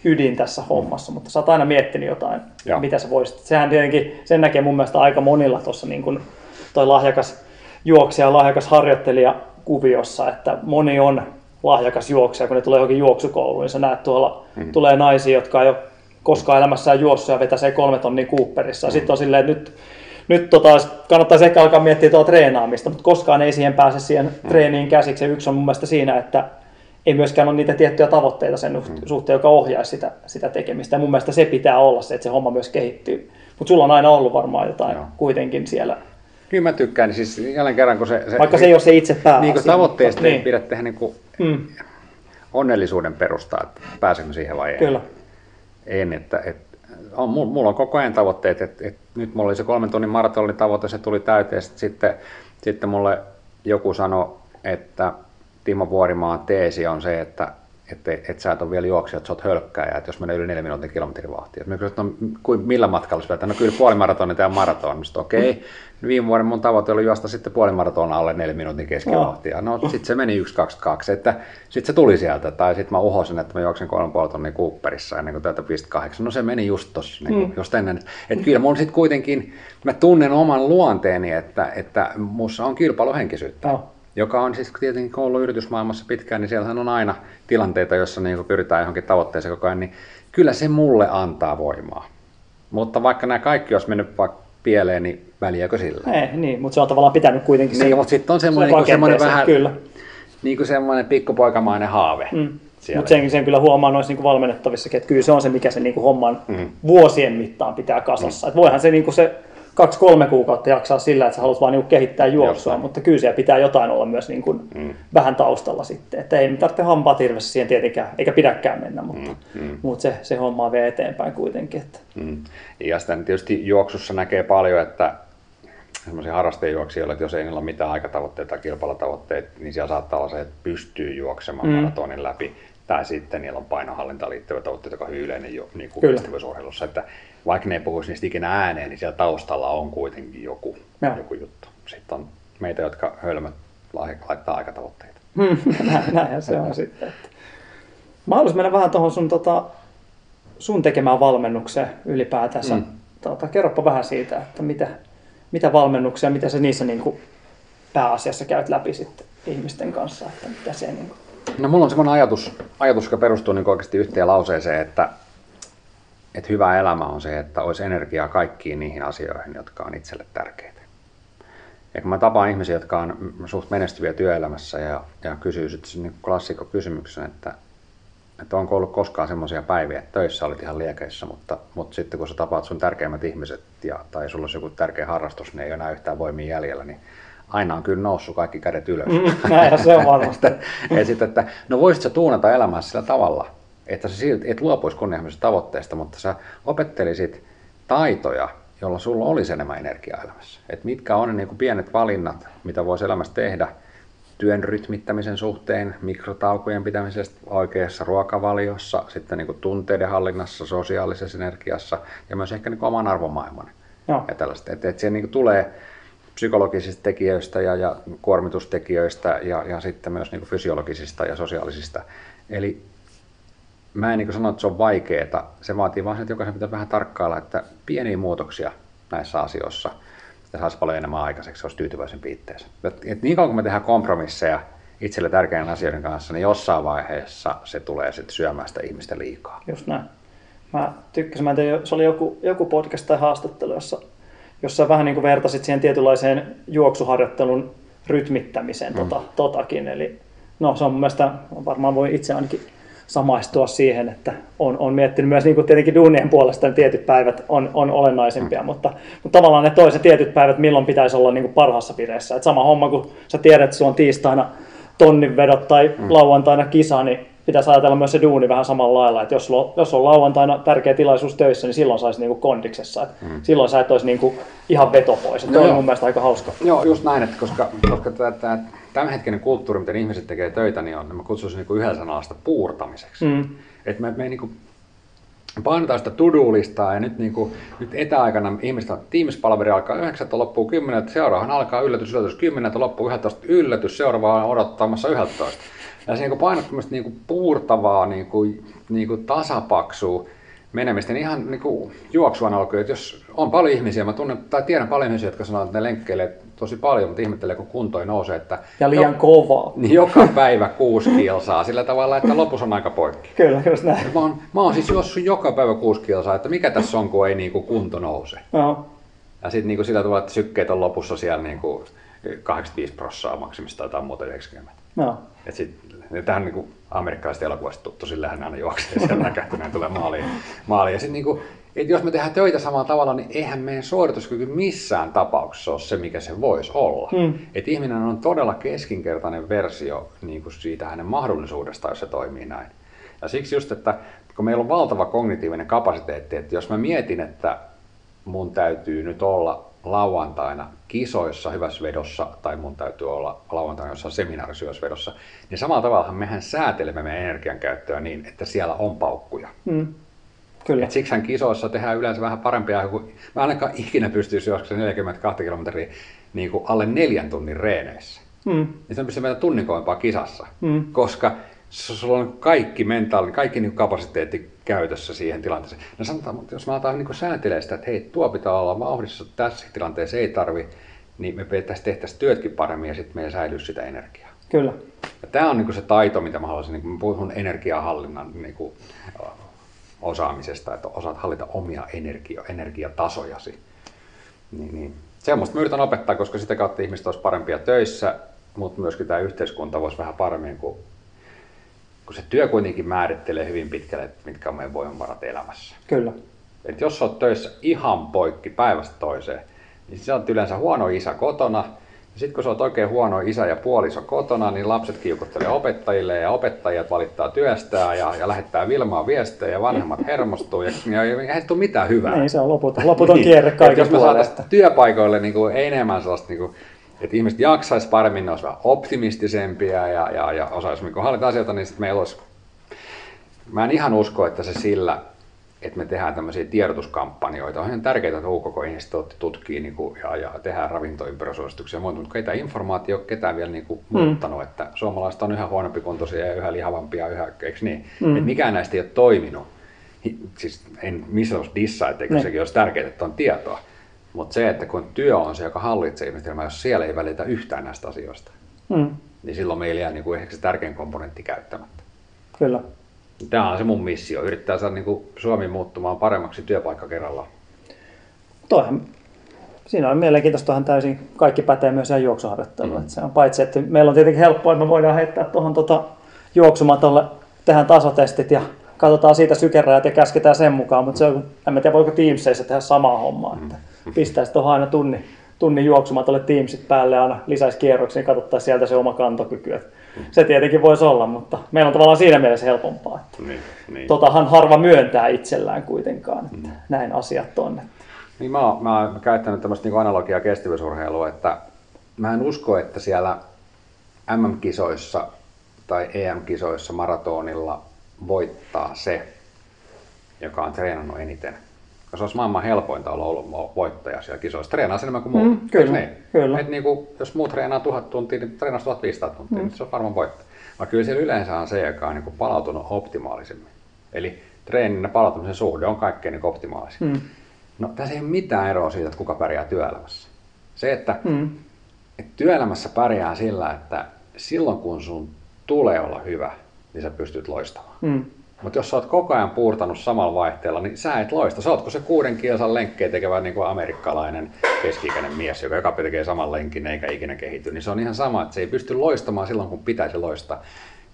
Speaker 5: ydin tässä hommassa, mutta sä oot aina miettinyt jotain,
Speaker 3: Joo.
Speaker 5: mitä sä voisit. Sehän tietenkin, sen näkee mun mielestä aika monilla tuossa niin kuin toi lahjakas juoksija ja lahjakas harjoittelija kuviossa, että moni on lahjakas juoksija, kun ne tulee johonkin juoksukouluun, niin sä näet tuolla, mm. tulee naisia, jotka ei ole koskaan elämässään juossut ja vetäsee kolme tonnia Cooperissa. Ja sitten on silleen, että nyt, nyt tota, kannattaisi ehkä alkaa miettiä tuota treenaamista, mutta koskaan ei siihen pääse siihen treeniin käsiksi. Ja yksi on mun mielestä siinä, että ei myöskään ole niitä tiettyjä tavoitteita sen suhteen, joka ohjaisi sitä, sitä tekemistä. Ja mun mielestä se pitää olla se, että se homma myös kehittyy. Mutta sulla on aina ollut varmaan jotain
Speaker 3: Joo.
Speaker 5: kuitenkin siellä.
Speaker 3: Kyllä mä tykkään, niin siis jälleen kerran kun se... se
Speaker 5: Vaikka se ei ole se itse pääasia.
Speaker 3: Niin kuin tavoitteesta
Speaker 5: mutta-
Speaker 3: ei pidä tehdä niin kuin
Speaker 5: Mm,
Speaker 3: onnellisuuden perustaa, että pääsenkö siihen vai ei.
Speaker 5: kyllä.
Speaker 3: En, että, että on, mulla, on koko ajan tavoitteet, että, että nyt mulla oli se kolmen tunnin maratonin tavoite, se tuli täyteen, sitten, sitten, sitten mulle joku sanoi, että Timo Vuorimaan teesi on se, että että et sä et ole vielä juoksija, että sä oot hölkkääjä, että jos menee yli neljä minuutin kilometrivauhtia. Mä kysyin, että no, kuin, millä matkalla sä? No kyllä puolimaratoni tai maraton. Sanoin, okei. Okay. Viime vuoden mun tavoite oli juosta sitten puolimaraton alle neljä minuutin keskivauhtia. No sitten se meni 1.22, että sitten se tuli sieltä. Tai sitten mä uhosin, että mä juoksen kolme puoli tonnia Cooperissa ennen kuin tätä 8. No se meni just tossa, niin kuin, just ennen. Että kyllä mun sitten kuitenkin, mä tunnen oman luonteeni, että, että mussa on kilpailuhenkisyyttä
Speaker 5: Joo.
Speaker 3: Joka on siis tietenkin ollut yritysmaailmassa pitkään, niin siellähän on aina tilanteita, joissa niin pyritään johonkin tavoitteeseen koko ajan, niin kyllä se mulle antaa voimaa. Mutta vaikka nämä kaikki olisi mennyt vaikka pieleen, niin väliäkö sillä?
Speaker 5: Ei, niin, mutta se on tavallaan pitänyt kuitenkin
Speaker 3: Niin, mutta sitten on semmoinen, niin semmoinen vähän
Speaker 5: Kyllä.
Speaker 3: niin kuin semmoinen pikkupoikamainen haave.
Speaker 5: Mm. Mutta sen, sen kyllä huomaa noissa niinku valmennettavissakin, että kyllä se on se, mikä se niinku homman
Speaker 3: Mm.
Speaker 5: vuosien mittaan pitää kasassa. Et voihan se niinku se kaksi-kolme kuukautta jaksaa sillä, että sä haluat vaan niinku kehittää juoksua,
Speaker 3: Jostain.
Speaker 5: mutta kyllä siellä pitää jotain olla myös niinku
Speaker 3: Mm.
Speaker 5: vähän taustalla sitten. Että ei tarvitse hampaa hirveästi siihen tietenkään, eikä pidäkään mennä, mutta,
Speaker 3: Mm, mm.
Speaker 5: mutta se, se homma vie eteenpäin kuitenkin. Että.
Speaker 3: Mm. Ja sitten tietysti juoksussa näkee paljon, että semmoisia harrastejuoksijoilla, että jos ei niillä ole mitään aikatavoitteita tai kilpailutavoitteita, niin siellä saattaa olla se, että pystyy juoksemaan
Speaker 5: Mm.
Speaker 3: mm. maratonin läpi. Tai sitten niillä on painohallintaan liittyvät tavoitteet, joka on hyvin yleinen jo, niin kuin kestävyysurheilussa. Että vaikka ne ei puhuisi niistä ikinä ääneen, niin siellä taustalla on kuitenkin joku,
Speaker 5: Joo.
Speaker 3: joku juttu. Sitten on meitä, jotka hölmöt lai- laittaa aikatavoitteita.
Speaker 5: Näin- Näinhän se on sitten. Että. Mä haluaisin mennä vähän tuohon sun, tota, sun tekemään valmennukseen ylipäätänsä.
Speaker 3: Mm.
Speaker 5: Tota, kerropa vähän siitä, että mitä, mitä valmennuksia, mitä sä niissä niin kuin pääasiassa käyt läpi sitten ihmisten kanssa, että mitä se niin kuin...
Speaker 3: No mulla on semmoinen ajatus, ajatus joka perustuu niin oikeasti yhteen lauseeseen, että, että hyvä elämä on se, että olisi energiaa kaikkiin niihin asioihin, jotka on itselle tärkeitä. Ja kun mä tapaan ihmisiä, jotka on suht menestyviä työelämässä ja, ja kysyy sitten niin klassikko kysymyksen, että, että onko ollut koskaan semmoisia päiviä, että töissä olit ihan liekeissä, mutta, mutta sitten kun sä tapaat sun tärkeimmät ihmiset ja, tai sulla olisi joku tärkeä harrastus, niin ei ole enää yhtään voimia jäljellä, niin aina on kyllä noussut kaikki kädet ylös.
Speaker 5: Mm, näin se on varmasti.
Speaker 3: että, et sit, että, no voisit sä tuunata elämää sillä tavalla, että sä silti et luopuisi kunnianhimoisesta tavoitteesta, mutta sä opettelisit taitoja, jolla sulla olisi enemmän energiaa elämässä. Et mitkä on ne niin kuin pienet valinnat, mitä voisi elämässä tehdä työn rytmittämisen suhteen, mikrotaukojen pitämisestä oikeassa ruokavaliossa, sitten niin kuin tunteiden hallinnassa, sosiaalisessa energiassa ja myös ehkä niin kuin oman arvomaailman.
Speaker 5: Joo.
Speaker 3: Ja tällaista. Että se niin kuin tulee psykologisista tekijöistä ja, ja kuormitustekijöistä ja, ja sitten myös niin kuin fysiologisista ja sosiaalisista. Eli mä en niin sano, että se on vaikeaa. Se vaatii vaan sen, että jokaisen pitää vähän tarkkailla, että pieniä muutoksia näissä asioissa ja saisi paljon enemmän aikaiseksi, se olisi tyytyväisempi itteensä. Et, et niin kauan kun me tehdään kompromisseja itselle tärkeän asioiden kanssa, niin jossain vaiheessa se tulee sitten syömään sitä ihmistä liikaa.
Speaker 5: Just näin. Mä tykkäsin, mä en tiedä, se oli joku, joku podcast tai haastattelu, jossa, jossa vähän niin kuin vertasit siihen tietynlaiseen juoksuharjoittelun rytmittämiseen mm. tota, totakin. Eli no se on mun mielestä, varmaan voi itse ainakin samaistua siihen, että on, on miettinyt myös niin kuin tietenkin duunien puolesta, että tietyt päivät on, on olennaisempia, mm. mutta, mutta tavallaan ne toiset tietyt päivät, milloin pitäisi olla niin kuin parhaassa vireessä. Että sama homma, kun sä tiedät, että sulla on tiistaina tonnin vedot tai mm. lauantaina kisa, niin pitäisi ajatella myös se duuni vähän samalla lailla, että jos, jos on lauantaina tärkeä tilaisuus töissä, niin silloin saisi niinku kondiksessa. Että mm. Silloin sä et olisi niinku ihan veto pois. Että no, on mun mielestä aika hauska.
Speaker 3: Joo, just näin, että koska, koska tämä tämänhetkinen kulttuuri, miten ihmiset tekee töitä, niin on, mä kutsuisin niin yhdellä sanalla sitä puurtamiseksi. Mm. Että me, me niin kuin painetaan sitä to-do-listaa ja nyt, niin kuin, nyt etäaikana ihmiset on Teams-palaveri alkaa 9, loppuu 10, seuraavahan alkaa yllätys, yllätys 10, loppuu 11, yllätys, seuraava on odottamassa 11. Ja se niin painot niin kuin puurtavaa, niin kuin, niin kuin tasapaksua menemistä, niin ihan niin kuin juoksuan alkuun, että jos on paljon ihmisiä, mä tunnen, tai tiedän paljon ihmisiä, jotka sanoo, että ne lenkkeilee tosi paljon, mutta ihmettelee, kun kunto ei nouse. Että
Speaker 5: ja liian jo, kovaa.
Speaker 3: Niin joka päivä kuusi kilsaa, sillä tavalla, että lopussa on aika poikki.
Speaker 5: Kyllä, just näin.
Speaker 3: Mä oon, mä oon siis juossut joka päivä kuusi kilsaa, että mikä tässä on, kun ei niin kuin kunto nouse.
Speaker 5: No.
Speaker 3: Ja sitten niin sillä tavalla, että sykkeet on lopussa siellä niin kuin 85 prosenttia maksimista tai muuta 90.
Speaker 5: No.
Speaker 3: Et sit, tähän niin amerikkalaiset elokuvasta sillä hän aina juoksee siellä näkähtyneen tulee maaliin. maaliin. Ja sit, niin kuin, että jos me tehdään töitä samalla tavalla, niin eihän meidän suorituskyky missään tapauksessa ole se, mikä se voisi olla. Hmm. Että ihminen on todella keskinkertainen versio niin kuin siitä hänen mahdollisuudestaan, jos se toimii näin. Ja siksi just, että kun meillä on valtava kognitiivinen kapasiteetti, että jos mä mietin, että mun täytyy nyt olla lauantaina kisoissa hyvässä vedossa, tai mun täytyy olla lauantaina jossain seminaarissa hyvässä vedossa, niin samalla tavalla mehän säätelemme meidän energiankäyttöä niin, että siellä on paukkuja. Mm.
Speaker 5: Kyllä.
Speaker 3: Et siksihän kisoissa tehdään yleensä vähän parempia, kun mä ainakaan ikinä pystyisi joskus 42 kilometriä niin kuin alle neljän tunnin reeneissä. Mm. Niin se pystyy meitä tunnin kisassa, mm. koska sulla on kaikki mentaali, kaikki niin kapasiteetti käytössä siihen tilanteeseen. No sanotaan, mutta jos mä aletaan niin säätelee sitä, että hei, tuo pitää olla vauhdissa tässä tilanteessa, ei tarvi, niin me tehtäisiin, työtkin paremmin ja sitten meillä säilyy sitä energiaa.
Speaker 5: Kyllä.
Speaker 3: Ja tämä on niin se taito, mitä mä haluaisin, niin kun mä puhun energiahallinnan niin kuin, osaamisesta, että osaat hallita omia energia, energiatasojasi. Niin, niin. Semmoista mä yritän opettaa, koska sitä kautta ihmiset olisi parempia töissä, mutta myöskin tämä yhteiskunta voisi vähän paremmin, kun, kun se työ kuitenkin määrittelee hyvin pitkälle, että mitkä on meidän voimavarat elämässä.
Speaker 5: Kyllä.
Speaker 3: Et jos olet töissä ihan poikki päivästä toiseen, niin sä oot yleensä huono isä kotona, sitten kun sä oot oikein huono isä ja puoliso kotona, niin lapset kiukuttelee opettajille ja opettajat valittaa työstään ja, ja lähettää Vilmaa viestejä ja vanhemmat hermostuu ja, ja, ja ei tule mitään hyvää.
Speaker 5: Niin, se on loputon, loputon niin. kierre kaiken
Speaker 3: Jos me saataisiin työpaikoille niin kuin, enemmän sellaista, niin kuin, että ihmiset jaksaisi paremmin, ne olisi vähän optimistisempia ja, ja, ja osaisi niin hallita asioita, niin sitten meillä olisi... Mä en ihan usko, että se sillä että me tehdään tämmöisiä tiedotuskampanjoita. On ihan tärkeää, että UKK-instituutti tutkii niin kuin, ja, ja tehdään ravintoympäristösuosituksia ja muuta, mutta ei tämä informaatio ole ketään vielä niin kuin, mm. muuttanut, että suomalaiset on yhä huonompi kuntoisia ja yhä lihavampia, yhä, eikö niin? Mm. Että mikään näistä ei ole toiminut. Siis en missään olisi dissaa, etteikö sekin olisi tärkeää, että on tietoa. Mutta se, että kun työ on se, joka hallitsee ihmistelmää, jos siellä ei välitä yhtään näistä asioista, mm. niin silloin meillä jää niin kuin ehkä se tärkein komponentti käyttämättä.
Speaker 5: Kyllä.
Speaker 3: Tämä on se mun missio, yrittää saada niin kuin Suomi muuttumaan paremmaksi työpaikka kerrallaan.
Speaker 5: Toihan, siinä on mielenkiintoista, toihan täysin kaikki pätee myös ihan juoksuharjoitteluun. Mm. Se on paitsi, että meillä on tietenkin helppoa, että me voidaan heittää tuohon tota juoksumatolle, tehdään tasotestit ja katsotaan siitä sykerajat ja käsketään sen mukaan, mutta se on, en tiedä voiko Teamsissa tehdä samaa hommaa, että pistäisi tuohon aina tunni, tunnin juoksumatolle Teamsit päälle aina lisäisi kierroksia ja katsottaisiin sieltä se oma kantokyky. Että se tietenkin voisi olla, mutta meillä on tavallaan siinä mielessä helpompaa. Että
Speaker 3: Niin, niin.
Speaker 5: Totahan harva myöntää itsellään kuitenkaan, että näin asiat on.
Speaker 3: Niin mä, oon, mä oon käyttänyt tämmöistä niin analogiaa kestävyysurheilua, että mä en usko, että siellä MM-kisoissa tai EM-kisoissa maratonilla voittaa se, joka on treenannut eniten. Koska se olisi maailman helpointa olla ollut voittaja siellä kisoissa. Treenaa enemmän kuin muut.
Speaker 5: Mm, kyllä,
Speaker 3: niin?
Speaker 5: kyllä.
Speaker 3: Et niinku, jos muut treenaa tuhat tuntia, niin treenaa 1500 tuntia, mm. niin se on varmaan voittaja. Vaan kyllä siellä yleensä on se, joka on niinku palautunut optimaalisemmin. Eli treenin ja palautumisen suhde on kaikkein niinku optimaalisin.
Speaker 5: Mm.
Speaker 3: No tässä ei ole mitään eroa siitä, että kuka pärjää työelämässä. Se, että,
Speaker 5: Mm.
Speaker 3: että työelämässä pärjää sillä, että silloin kun sun tulee olla hyvä, niin sä pystyt loistamaan.
Speaker 5: Mm.
Speaker 3: Mutta jos sä oot koko ajan puurtanut samalla vaihteella, niin sä et loista. Sä ootko se kuuden kilsan lenkkejä tekevä niin kuin amerikkalainen keski-ikäinen mies, joka joka tekee saman lenkin eikä ikinä kehity. Niin se on ihan sama, että se ei pysty loistamaan silloin, kun pitäisi loistaa.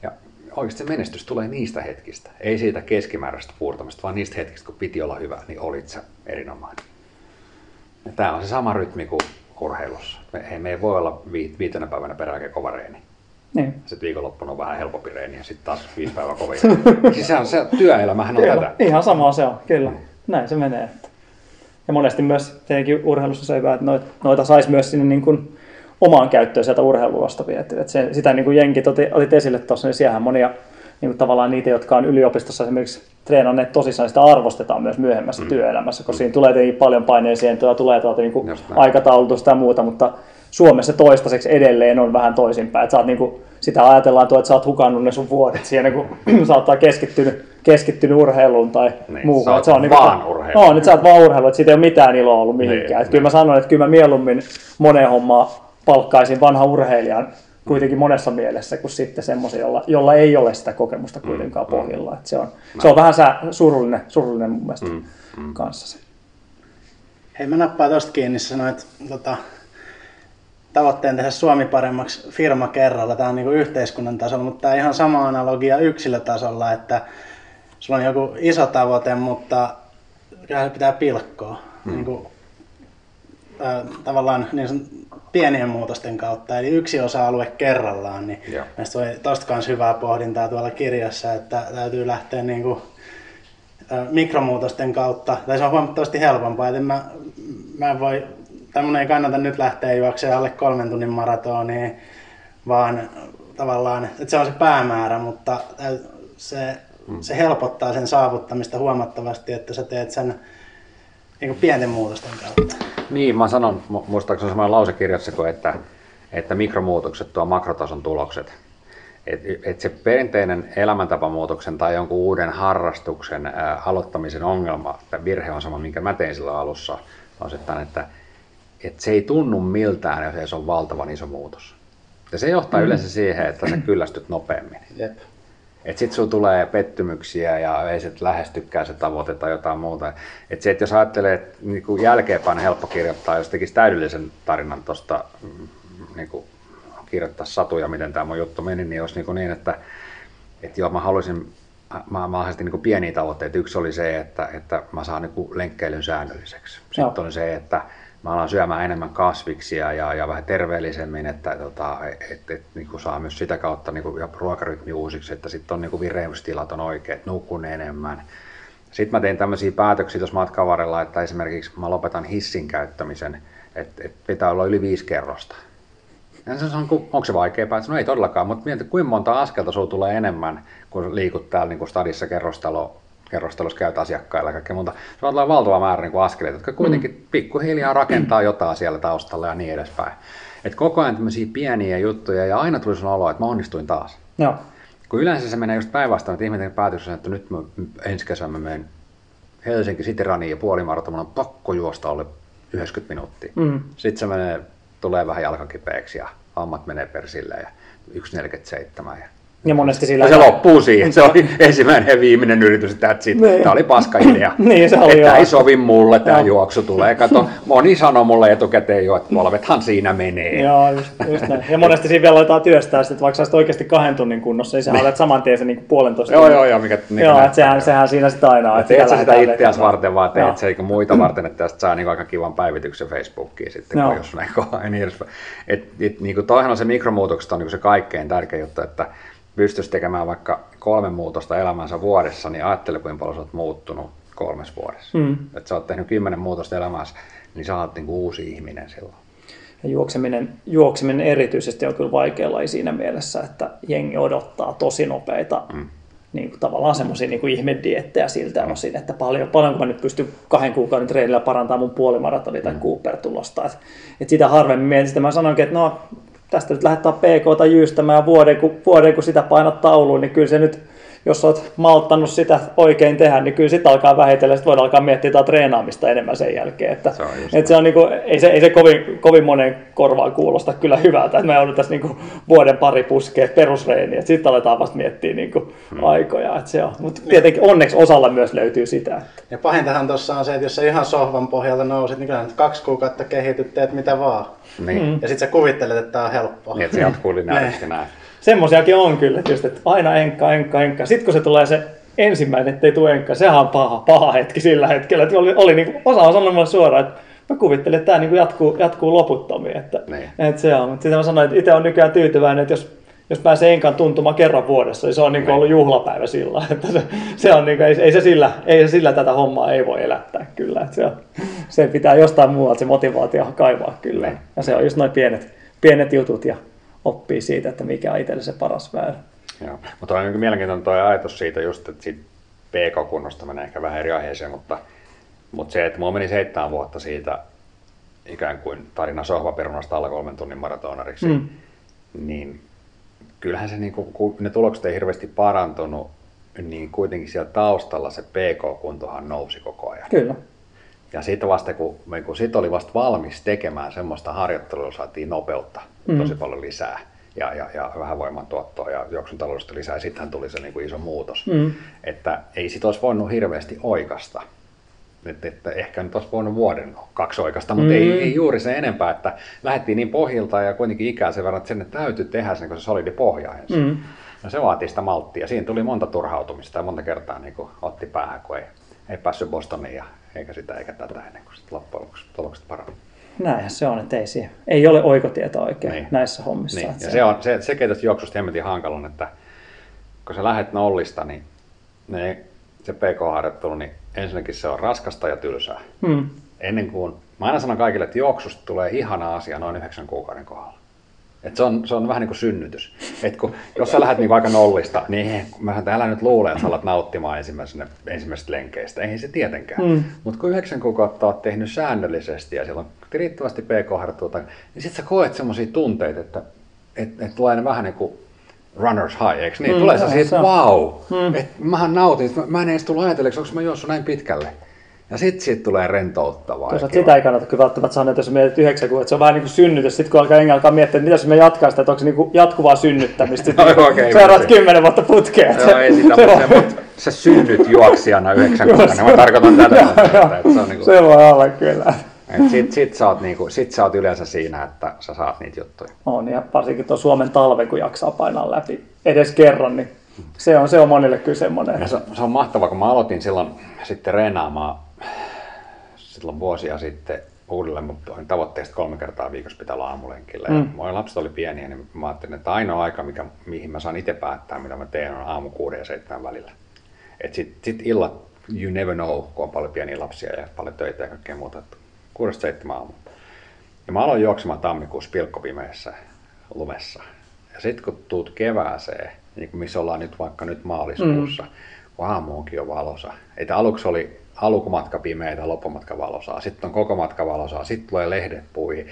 Speaker 3: Ja oikeasti se menestys tulee niistä hetkistä. Ei siitä keskimääräisestä puurtamista, vaan niistä hetkistä, kun piti olla hyvä, niin olit sä erinomainen. Tämä on se sama rytmi kuin urheilussa. Me, me ei voi olla vi- viitenä päivänä peräkään kova reeni.
Speaker 5: Niin.
Speaker 3: Sitten viikonloppuna on vähän helpompi reeni ja sitten taas viisi päivää kovin. siis se, on, se työelämähän on
Speaker 5: Kyllä,
Speaker 3: tätä.
Speaker 5: ihan sama se on, kyllä. Näin se menee. Ja monesti myös tietenkin urheilussa se hyvä, että noita, noita saisi myös sinne niin kuin omaan käyttöön sieltä urheiluasta vietyä. Että se, sitä niin kuin jenkit otit, otit esille tuossa, niin siellähän monia niin kuin tavallaan niitä, jotka on yliopistossa esimerkiksi treenanneet tosissaan, sitä arvostetaan myös myöhemmässä mm. työelämässä, koska siinä tulee tietenkin paljon paineeseen, tuota, tulee tuota, niin kuin aikataulutusta ja muuta, mutta Suomessa toistaiseksi edelleen on vähän toisinpäin. Että sä oot niin kuin, sitä ajatellaan, tuo, että sä oot hukannut ne sun vuodet siinä, kun sä oot keskittynyt, keskittynyt urheiluun tai
Speaker 3: Niin,
Speaker 5: muuhun.
Speaker 3: sä oot
Speaker 5: Että se on niin
Speaker 3: vaan urheilu.
Speaker 5: No, nyt sä oot vaan urheilu, että siitä ei ole mitään iloa ollut mihinkään.
Speaker 3: Niin,
Speaker 5: Niin, kyllä mä sanoin, että kyllä mä mieluummin moneen hommaan palkkaisin vanha urheilijan kuitenkin monessa mielessä, kuin sitten semmoisen, jolla, jolla ei ole sitä kokemusta kuitenkaan
Speaker 3: mm,
Speaker 5: pohjalla. Että se, on, se on vähän sä, surullinen, surullinen mun mielestä
Speaker 3: Mm,
Speaker 5: mm, kanssa se.
Speaker 4: Hei, mä nappaan tosta kiinni, sä sanoit tota, tavoitteen tehdä Suomi paremmaksi firma kerralla. Tämä on niin yhteiskunnan tasolla, mutta tämä on ihan sama analogia yksilötasolla, että sulla on joku iso tavoite, mutta kyllä se pitää pilkkoa. Hmm. Niin kuin, äh, tavallaan niin pienien muutosten kautta, eli yksi osa-alue kerrallaan, niin
Speaker 3: Joo.
Speaker 4: mielestäni oli tosta kans hyvää pohdintaa tuolla kirjassa, että täytyy lähteä niin kuin, mikromuutosten kautta, tai se on huomattavasti helpompaa, että mä, mä en voi, mun ei kannata nyt lähteä juoksemaan alle kolmen tunnin maratoniin, vaan tavallaan, että se on se päämäärä, mutta se, se helpottaa sen saavuttamista huomattavasti, että sä teet sen niin pienten muutosten kautta.
Speaker 3: Niin, mä sanon, mu- muistaakseni semmoinen lause kirjassa, kun että, että mikromuutokset tuo makrotason tulokset. Et, et se perinteinen elämäntapamuutoksen tai jonkun uuden harrastuksen ää, aloittamisen ongelma, tai virhe on sama, minkä mä tein silloin alussa, on se, että, että, se ei tunnu miltään, jos ei se ole valtavan iso muutos. Ja se johtaa mm. yleensä siihen, että sä kyllästyt nopeammin.
Speaker 4: Jep.
Speaker 3: Et sit sulla tulee pettymyksiä ja ei se lähestykään se tavoite tai jotain muuta. Et se, että jos ajattelee, että niinku jälkeenpäin on helppo kirjoittaa, jos tekisi täydellisen tarinan tuosta niinku, kirjoittaa satuja, miten tämä mun juttu meni, niin olisi niinku niin, että et joo, mä haluaisin mä, mä asetin niin pieniä tavoitteita. Yksi oli se, että, että mä saan niin lenkkeilyn säännölliseksi. Sitten
Speaker 5: Joo.
Speaker 3: oli se, että mä alan syömään enemmän kasviksia ja, ja vähän terveellisemmin, että tota, et, et, niin kuin saa myös sitä kautta niin kuin, ruokarytmi uusiksi, että sitten on niin kuin vireystilat on oikeat, nukun enemmän. Sitten mä tein tämmöisiä päätöksiä tuossa matkan varrella, että esimerkiksi mä lopetan hissin käyttämisen, että, että pitää olla yli viisi kerrosta. Ja se on, onko se vaikea päätös? No ei todellakaan, mutta mieti, kuinka monta askelta sulla tulee enemmän, kun liikut täällä niin kuin stadissa kerrostalo, kerrostalossa käyt asiakkailla ja kaikkea muuta. Se on valtava määrä niin kuin askeleita, jotka kuitenkin
Speaker 5: Mm.
Speaker 3: pikkuhiljaa rakentaa jotain siellä taustalla ja niin edespäin. Et koko ajan tämmöisiä pieniä juttuja ja aina tuli sun olo, että mä onnistuin taas.
Speaker 5: Joo.
Speaker 3: Kun yleensä se menee just päinvastoin, että ihminen päätöksen, että nyt mä, ensi kesänä mä menen Helsinki City Runiin ja puolimaraton, mun on pakko juosta alle 90 minuuttia.
Speaker 5: Mm.
Speaker 3: Sitten se menee, tulee vähän jalkakipeäksi ja hammat menee persille ja 1,47 ja
Speaker 5: Ja monesti sillä...
Speaker 3: ja se loppuu siihen. Se oli ensimmäinen ja viimeinen yritys, että.
Speaker 5: Niin.
Speaker 3: Tämä oli paska idea.
Speaker 5: Niin, se oli
Speaker 3: että
Speaker 5: joo.
Speaker 3: ei sovi mulle, tämä
Speaker 5: Joo.
Speaker 3: juoksu tulee. Kato, moni sanoi mulle etukäteen jo, että polvethan siinä menee.
Speaker 5: Joo, just, just näin. Ja monesti siinä vielä aletaan työstää, että vaikka sä oikeasti kahden tunnin kunnossa, niin sä olet saman tien se niin puolentoista.
Speaker 3: Joo, joo, joo, mikä niin
Speaker 5: Joo, että sehän, sehän siinä sitten aina on.
Speaker 3: Teet sä sitä itseäsi varten, vaan teet se eikä muita varten, että tästä saa niinku aika kivan päivityksen Facebookiin sitten, kun jos näin ja niin edespäin. Et, et, niinku toihan on se mikromuutokset on niinku se kaikkein tärkein juttu, että pystyisi tekemään vaikka kolme muutosta elämänsä vuodessa, niin ajattele kuinka paljon sä oot muuttunut kolmes vuodessa.
Speaker 5: Mm.
Speaker 3: Että sä oot tehnyt kymmenen muutosta elämässä, niin sä oot niinku uusi ihminen silloin.
Speaker 5: Ja juokseminen, juokseminen erityisesti on kyllä vaikea laji siinä mielessä, että jengi odottaa tosi nopeita mm. niin kuin tavallaan semmoisia niin kuin ihmediettejä siltä
Speaker 3: Mm.
Speaker 5: osin, että paljon, paljonko mä nyt pystyn kahden kuukauden treenillä parantaa mun puolimaratoni tai mm. Cooper-tulosta. Et, et sitä harvemmin mietin, sitä mä sanoinkin, että no tästä nyt lähdetään PK jyystämään vuoden kun, vuoden, kun sitä painat tauluun, niin kyllä se nyt, jos olet malttanut sitä oikein tehdä, niin kyllä sitä alkaa vähitellen, sitten voidaan alkaa miettiä jotain treenaamista enemmän sen jälkeen. Että,
Speaker 3: Se on
Speaker 5: että se on niinku, ei se, ei se kovin, kovin monen korvaan kuulosta kyllä hyvältä, että me joudutaan niinku vuoden pari puskea perusreeniä, että sitten aletaan vasta miettiä niinku
Speaker 3: Hmm.
Speaker 5: aikoja. Että se on. Mutta tietenkin onneksi osalla myös löytyy sitä. Että,
Speaker 4: Ja pahintahan tuossa on se, että jos sä ihan sohvan pohjalta nousit, niin kyllä nyt kaksi kuukautta kehityt, teet mitä vaan.
Speaker 3: Niin.
Speaker 4: Ja sit sä kuvittelet, että tää on helppoa.
Speaker 3: niin että se jatkuu lineaarisesti näin.
Speaker 5: Semmoisiakin on kyllä, että, just, että aina enkka, enkka, enkka. Sitten kun se tulee se ensimmäinen, ettei tule enkka, sehän on paha, paha hetki sillä hetkellä. Että oli, oli niinku, osa on sanonut mulle suoraan, että mä kuvittelin, että tämä niinku jatkuu, jatkuu loputtomiin. Että,
Speaker 3: Niin.
Speaker 5: että se on. Mutta sitten mä sanoin, että itse on nykyään tyytyväinen, että jos, jos pääsee enkan tuntumaan kerran vuodessa, niin se on niinku ollut juhlapäivä sillä että se, se on niinku, ei, ei, se sillä, ei se sillä tätä hommaa ei voi elättää kyllä. Että se, on, se pitää jostain muualta se motivaatio kaivaa kyllä.
Speaker 3: Niin.
Speaker 5: Ja se on just noin pienet, pienet jutut ja oppii siitä, että mikä on itselle se paras väylä.
Speaker 3: Joo. Mutta on niin mielenkiintoinen tuo ajatus siitä just, että siitä PK-kunnosta menee ehkä vähän eri aiheeseen, mutta, mutta se, että mulla meni seitsemän vuotta siitä ikään kuin tarina sohvaperunasta alla kolmen tunnin maratonariksi,
Speaker 5: Mm.
Speaker 3: niin kyllähän se, niin kuin, kun ne tulokset ei hirveästi parantunut, niin kuitenkin siellä taustalla se PK-kuntohan nousi koko ajan.
Speaker 5: Kyllä.
Speaker 3: Ja sitten vasta kun, kun sit oli vasta valmis tekemään semmoista harjoittelua, saatiin nopeutta. Tosi paljon lisää ja, ja, ja vähän voimantuottoa ja juoksun taloudesta lisää, ja sittenhän tuli se niin kuin iso muutos.
Speaker 5: Mm.
Speaker 3: Että ei sit olisi voinut hirveästi oikasta. Että, että ehkä nyt olisi voinut vuoden kaksi oikasta, mutta
Speaker 5: Mm.
Speaker 3: mm. ei, ei, juuri se enempää, että lähdettiin niin pohjilta ja kuitenkin ikää sen verran, että sen täytyy tehdä sen, kun se solidi pohja ensin.
Speaker 5: Mm.
Speaker 3: No se vaatii sitä malttia. Siinä tuli monta turhautumista ja monta kertaa niin kuin otti päähän, kun ei, ei päässyt Bostoniin ja eikä sitä eikä tätä ennen kuin sitten loppujen lopuksi tulokset parani.
Speaker 5: Näinhän se on, että ei, siihen, ei ole oikotietä oikein niin. Näissä hommissa.
Speaker 3: Niin. Ja se, on, se, se keitä juoksusta hemmetin hankalon, että kun sä lähdet nollista, niin ne, se PK-harjoittelu, niin ensinnäkin se on raskasta ja tylsää.
Speaker 5: Mm.
Speaker 3: Ennen kuin, mä aina sanon kaikille, että juoksusta tulee ihana asia noin yhdeksän kuukauden kohdalla. Et se, on, se on vähän niin kuin synnytys. Et kun, jos sä lähdet niin vaikka nollista, niin he, mä sanon, että älä nyt luule, että sä alat nauttimaan ensimmäisenä, ensimmäisestä lenkeistä. Ei se tietenkään.
Speaker 5: Mm.
Speaker 3: Mutta kun yhdeksän kuukautta oot tehnyt säännöllisesti ja siellä on riittävästi pk-harjoittelua, niin sit sä koet semmoisia tunteita, että et, et tulee ne vähän niin kuin runners high, eikö niin?
Speaker 5: Mm,
Speaker 3: tulee se, että
Speaker 5: on.
Speaker 3: wow,
Speaker 5: Mm.
Speaker 3: että mähän nautin, mä en edes tullut ajatelleeksi, onko mä juossut näin pitkälle. Ja sit siitä tulee rentouttavaa.
Speaker 5: Toisaalta
Speaker 3: kiva.
Speaker 5: sitä ei kannata kyllä välttämättä sanoa, että jos mietit yhdeksän kuukautta, se on vähän niin kuin synnytys. Sitten kun alkaa jengi alkaa miettiä, että mitä jos me jatkaa sitä, että onko se niin kuin jatkuvaa synnyttämistä. Sitten
Speaker 3: No,
Speaker 5: niin
Speaker 3: okei,
Speaker 5: seuraavat
Speaker 3: mutta-
Speaker 5: kymmenen vuotta putkeen.
Speaker 3: Joo, ei sitä,
Speaker 5: se,
Speaker 3: mutta se, mutta sä synnyt juoksijana yhdeksän kuukautta. Mä tarkoitan tätä.
Speaker 5: Joo,
Speaker 3: että,
Speaker 5: joo.
Speaker 3: että se on niinku,
Speaker 5: se voi olla kyllä.
Speaker 3: et sit, sit, sä oot niinku, sit sä oot yleensä siinä, että sä saat niitä juttuja.
Speaker 5: On, ja varsinkin tuo Suomen talven, kun jaksaa painaa läpi edes kerran, niin se on, se on monille kyllä semmoinen.
Speaker 3: Ja se, se on mahtavaa, kun mä aloitin silloin sitten reenaamaan silloin vuosia sitten uudelleen, mutta tavoitteesta kolme kertaa viikossa pitää olla aamulenkillä. Mm. Ja mun lapset oli pieniä, niin mä ajattelin, että ainoa aika, mikä, mihin mä saan itse päättää, mitä mä teen, on aamu kuuden ja seitsemän välillä. Et sit, sit illat, you never know, kun on paljon pieniä lapsia ja paljon töitä ja kaikkea muuta. että Kuudesta seitsemän aamu. Ja mä aloin juoksemaan tammikuussa pilkkopimeessä lumessa. Ja sitten kun tuut kevääseen, niin kuin missä ollaan nyt vaikka nyt maaliskuussa, mm. kun aamu onkin jo valosa. Että aluksi oli alkumatka pimeitä, loppumatka valosaa, sitten on koko matka valosaa, sitten tulee lehdet puihin.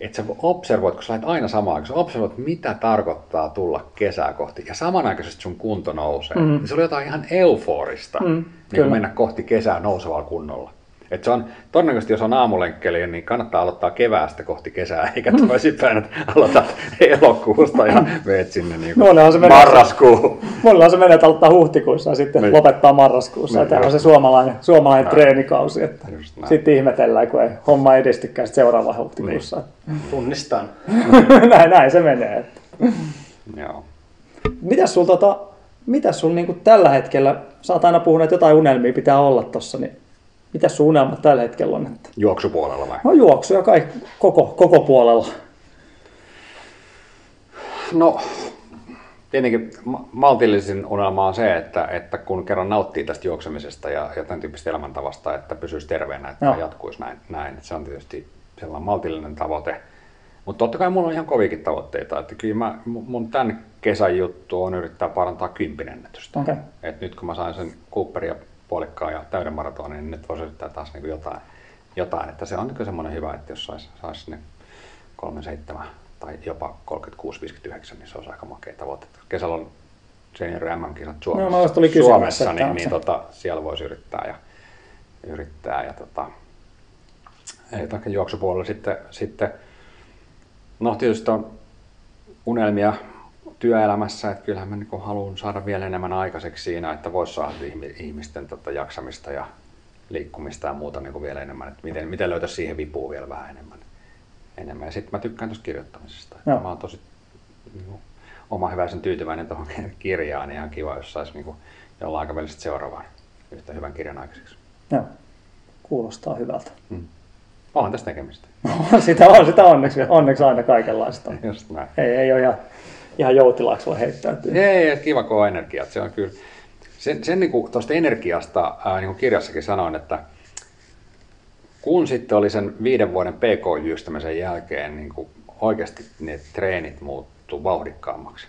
Speaker 3: Että sä observoit, kun sä lähdet aina samaan, kun sä observoit, mitä tarkoittaa tulla kesää kohti, ja samanaikaisesti sun kunto nousee. Mm. Niin se oli jotain ihan euforista,
Speaker 5: Mm,
Speaker 3: niin
Speaker 5: kyllä.
Speaker 3: kuin mennä kohti kesää nousevalla kunnolla. Et se on, todennäköisesti jos on aamulenkkeli, niin kannattaa aloittaa keväästä kohti kesää, eikä toisinpäin, että aloitat elokuusta ja meet sinne niin
Speaker 5: No, se menee-
Speaker 3: marraskuun.
Speaker 5: Mulla on se menee, että aloittaa huhtikuussa ja sitten
Speaker 3: Niin.
Speaker 5: lopettaa marraskuussa.
Speaker 3: Niin,
Speaker 5: Tämä on se suomalainen, suomalainen treenikausi. Että sitten ihmetellään, kun ei homma edistykään seuraava huhtikuussa.
Speaker 4: Tunnistan.
Speaker 5: näin, näin se menee. Että.
Speaker 3: Joo.
Speaker 5: Mitäs sul, tota, mitäs sul niinku tällä hetkellä, sä oot aina puhunut, että jotain unelmia pitää olla tossa, niin mitäs sun unelmat tällä hetkellä on? Että,
Speaker 3: Juoksupuolella vai?
Speaker 5: no juoksuja kai koko, koko puolella.
Speaker 3: No, tietenkin ma- maltillisin unelma on se, että, että kun kerran nauttii tästä juoksemisesta ja, ja tämän tyyppistä elämäntavasta, että pysyisi terveenä, että
Speaker 5: Joo.
Speaker 3: jatkuisi näin, näin. Se on tietysti sellainen maltillinen tavoite. Mutta totta kai mulla on ihan kovikin tavoitteita. Että kyllä mä, mu- mun tämän kesän juttu on yrittää parantaa kympin ennätystä.
Speaker 5: Okei.
Speaker 3: Et nyt kun mä sain sen Cooperin ja puolikkaan ja täyden maratonin, niin nyt voisi yrittää taas niin jotain, jotain. Että se on niin semmoinen hyvä, että jos saisi sais sinne 37 tai jopa 36-59, niin se olisi aika makea tavoite. Kesällä on senior MM-kisat Suomessa,
Speaker 5: No, mä kysymässä,
Speaker 3: Suomessa niin, niin
Speaker 5: se-
Speaker 3: tota, siellä voisi yrittää ja, yrittää. Ja tota, ei juoksupuolella sitten, sitten, no tietysti on unelmia työelämässä, että kyllähän mä niin haluan saada vielä enemmän aikaiseksi siinä, että voisi saada ihmi- ihmisten tota jaksamista ja liikkumista ja muuta niin vielä enemmän, että miten, miten löytäisi siihen vipuun vielä vähän enemmän. enemmän. Ja sitten mä tykkään tuosta kirjoittamisesta. Että mä oon tosi niin kuin, oma hyväisen tyytyväinen tuohon kirjaan, niin ihan kiva, jos saisi niin jollain aikavälillä sit seuraavaan yhtä hyvän kirjan aikaiseksi.
Speaker 5: Joo. Kuulostaa hyvältä.
Speaker 3: Olen tästä tekemistä.
Speaker 5: sitä on, sitä onneksi, onneksi aina kaikenlaista.
Speaker 3: Just näin.
Speaker 5: Ei, ei ole ihan, ihan joutilaaksi voi heittäytyä.
Speaker 3: Ei, ei, kiva kun on energiat. Se on kyllä. Sen, sen niin kuin tuosta energiasta ää, niin kuin kirjassakin sanoin, että kun sitten oli sen viiden vuoden PK-jyystämisen jälkeen niin kuin oikeasti ne treenit muuttuu vauhdikkaammaksi,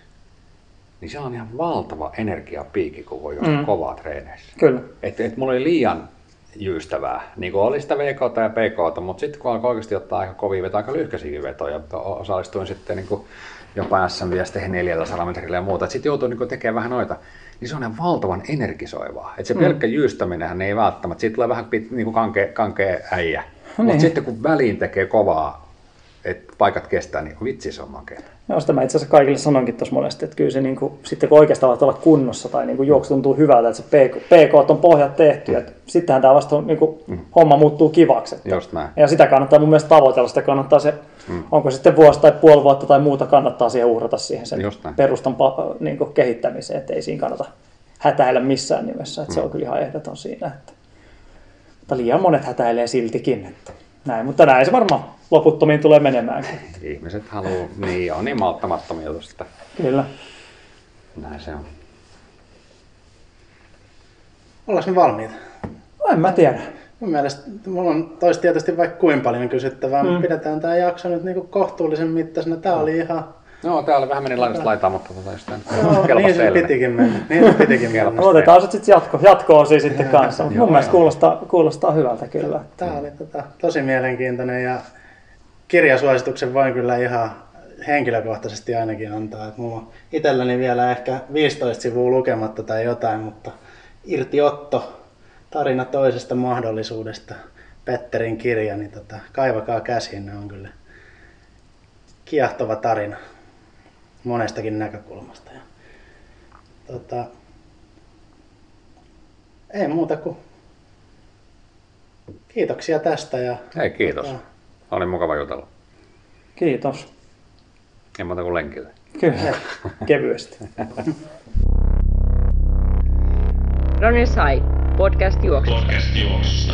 Speaker 3: niin se on ihan valtava energiapiikki, kun voi juosta
Speaker 5: Mm.
Speaker 3: kovaa treeneissä.
Speaker 5: Kyllä.
Speaker 3: Et, et mulla oli liian jyystävää. Niin kuin oli sitä VK ja PK, mutta sitten kun alkoi oikeasti ottaa aika kovia vetoja, aika lyhkäisiä vetoja, osallistuin sitten niin kuin jopa SM-viesteihin 400 metrillä ja muuta, että sitten joutuu niin kuin tekemään vähän noita, niin se on ihan valtavan energisoivaa. Että se
Speaker 5: Mm.
Speaker 3: pelkkä jyystäminenhän ei välttämättä, siitä tulee vähän pit, niin kuin kanke, kankea äijä. Mutta
Speaker 5: niin.
Speaker 3: sitten kun väliin tekee kovaa, että paikat kestää, niin vitsi se on makeata.
Speaker 5: Joo, sitä mä itse asiassa kaikille sanonkin tuossa monesti, että kyllä se niin kuin, sitten kun oikeastaan alat olla kunnossa tai niin kuin juoksu tuntuu hyvältä, että se PK, PK on pohjat tehty, että sittenhän tämä vasta niin kuin, homma muuttuu kivaksi. Että,
Speaker 3: Just näin.
Speaker 5: ja sitä kannattaa mun mielestä tavoitella, sitä kannattaa se, mm. onko sitten vuosi tai puoli vuotta tai muuta, kannattaa siihen uhrata siihen sen perustan niin kuin, kehittämiseen, että ei siinä kannata hätäillä missään nimessä, että se on kyllä ihan ehdoton siinä. Että, mutta liian monet hätäilee siltikin, että näin, mutta näin se varmaan loputtomiin tulee menemäänkin.
Speaker 3: Ihmiset haluaa, niin on niin malttamattomia tuosta.
Speaker 5: Kyllä.
Speaker 3: Näin se on.
Speaker 4: Ollaanko me valmiita?
Speaker 5: No, en mä tiedä.
Speaker 4: Mun mielestä mulla on toista tietysti vaikka kuin paljon kysyttävää,
Speaker 5: Mm.
Speaker 4: mutta pidetään tämä jakso nyt niinku kohtuullisen mittaisena. Tää oli ihan...
Speaker 3: No, täällä vähän meni laidasta laitaan, mutta tota, tämä
Speaker 4: Joo,
Speaker 3: kelpasi
Speaker 4: niin se pitikin mennä. Niin se pitikin mennä.
Speaker 5: Otetaan se sitten jatko, jatko-osia sitten kanssa. Mutta
Speaker 3: Joo,
Speaker 5: mun mielestä
Speaker 3: joo.
Speaker 5: kuulostaa, kuulostaa hyvältä kyllä.
Speaker 4: Tämä oli tota, tosi mielenkiintoinen ja kirjasuosituksen voin kyllä ihan henkilökohtaisesti ainakin antaa. Et mulla on itselläni vielä ehkä 15 sivua lukematta tai jotain, mutta Irti Otto, tarina toisesta mahdollisuudesta, Petterin kirja, niin tota, kaivakaa käsiin, ne on kyllä kiehtova tarina monestakin näkökulmasta. Ja, tota, ei muuta kuin kiitoksia tästä ja
Speaker 3: Hei, kiitos.
Speaker 4: Joo.
Speaker 3: Oli mukava jutella.
Speaker 5: Kiitos.
Speaker 3: En muuta kuin lenkille.
Speaker 5: Kyllä, kevyesti.
Speaker 1: Runner Sai, podcast juoksusta.
Speaker 2: Podcast juoksusta.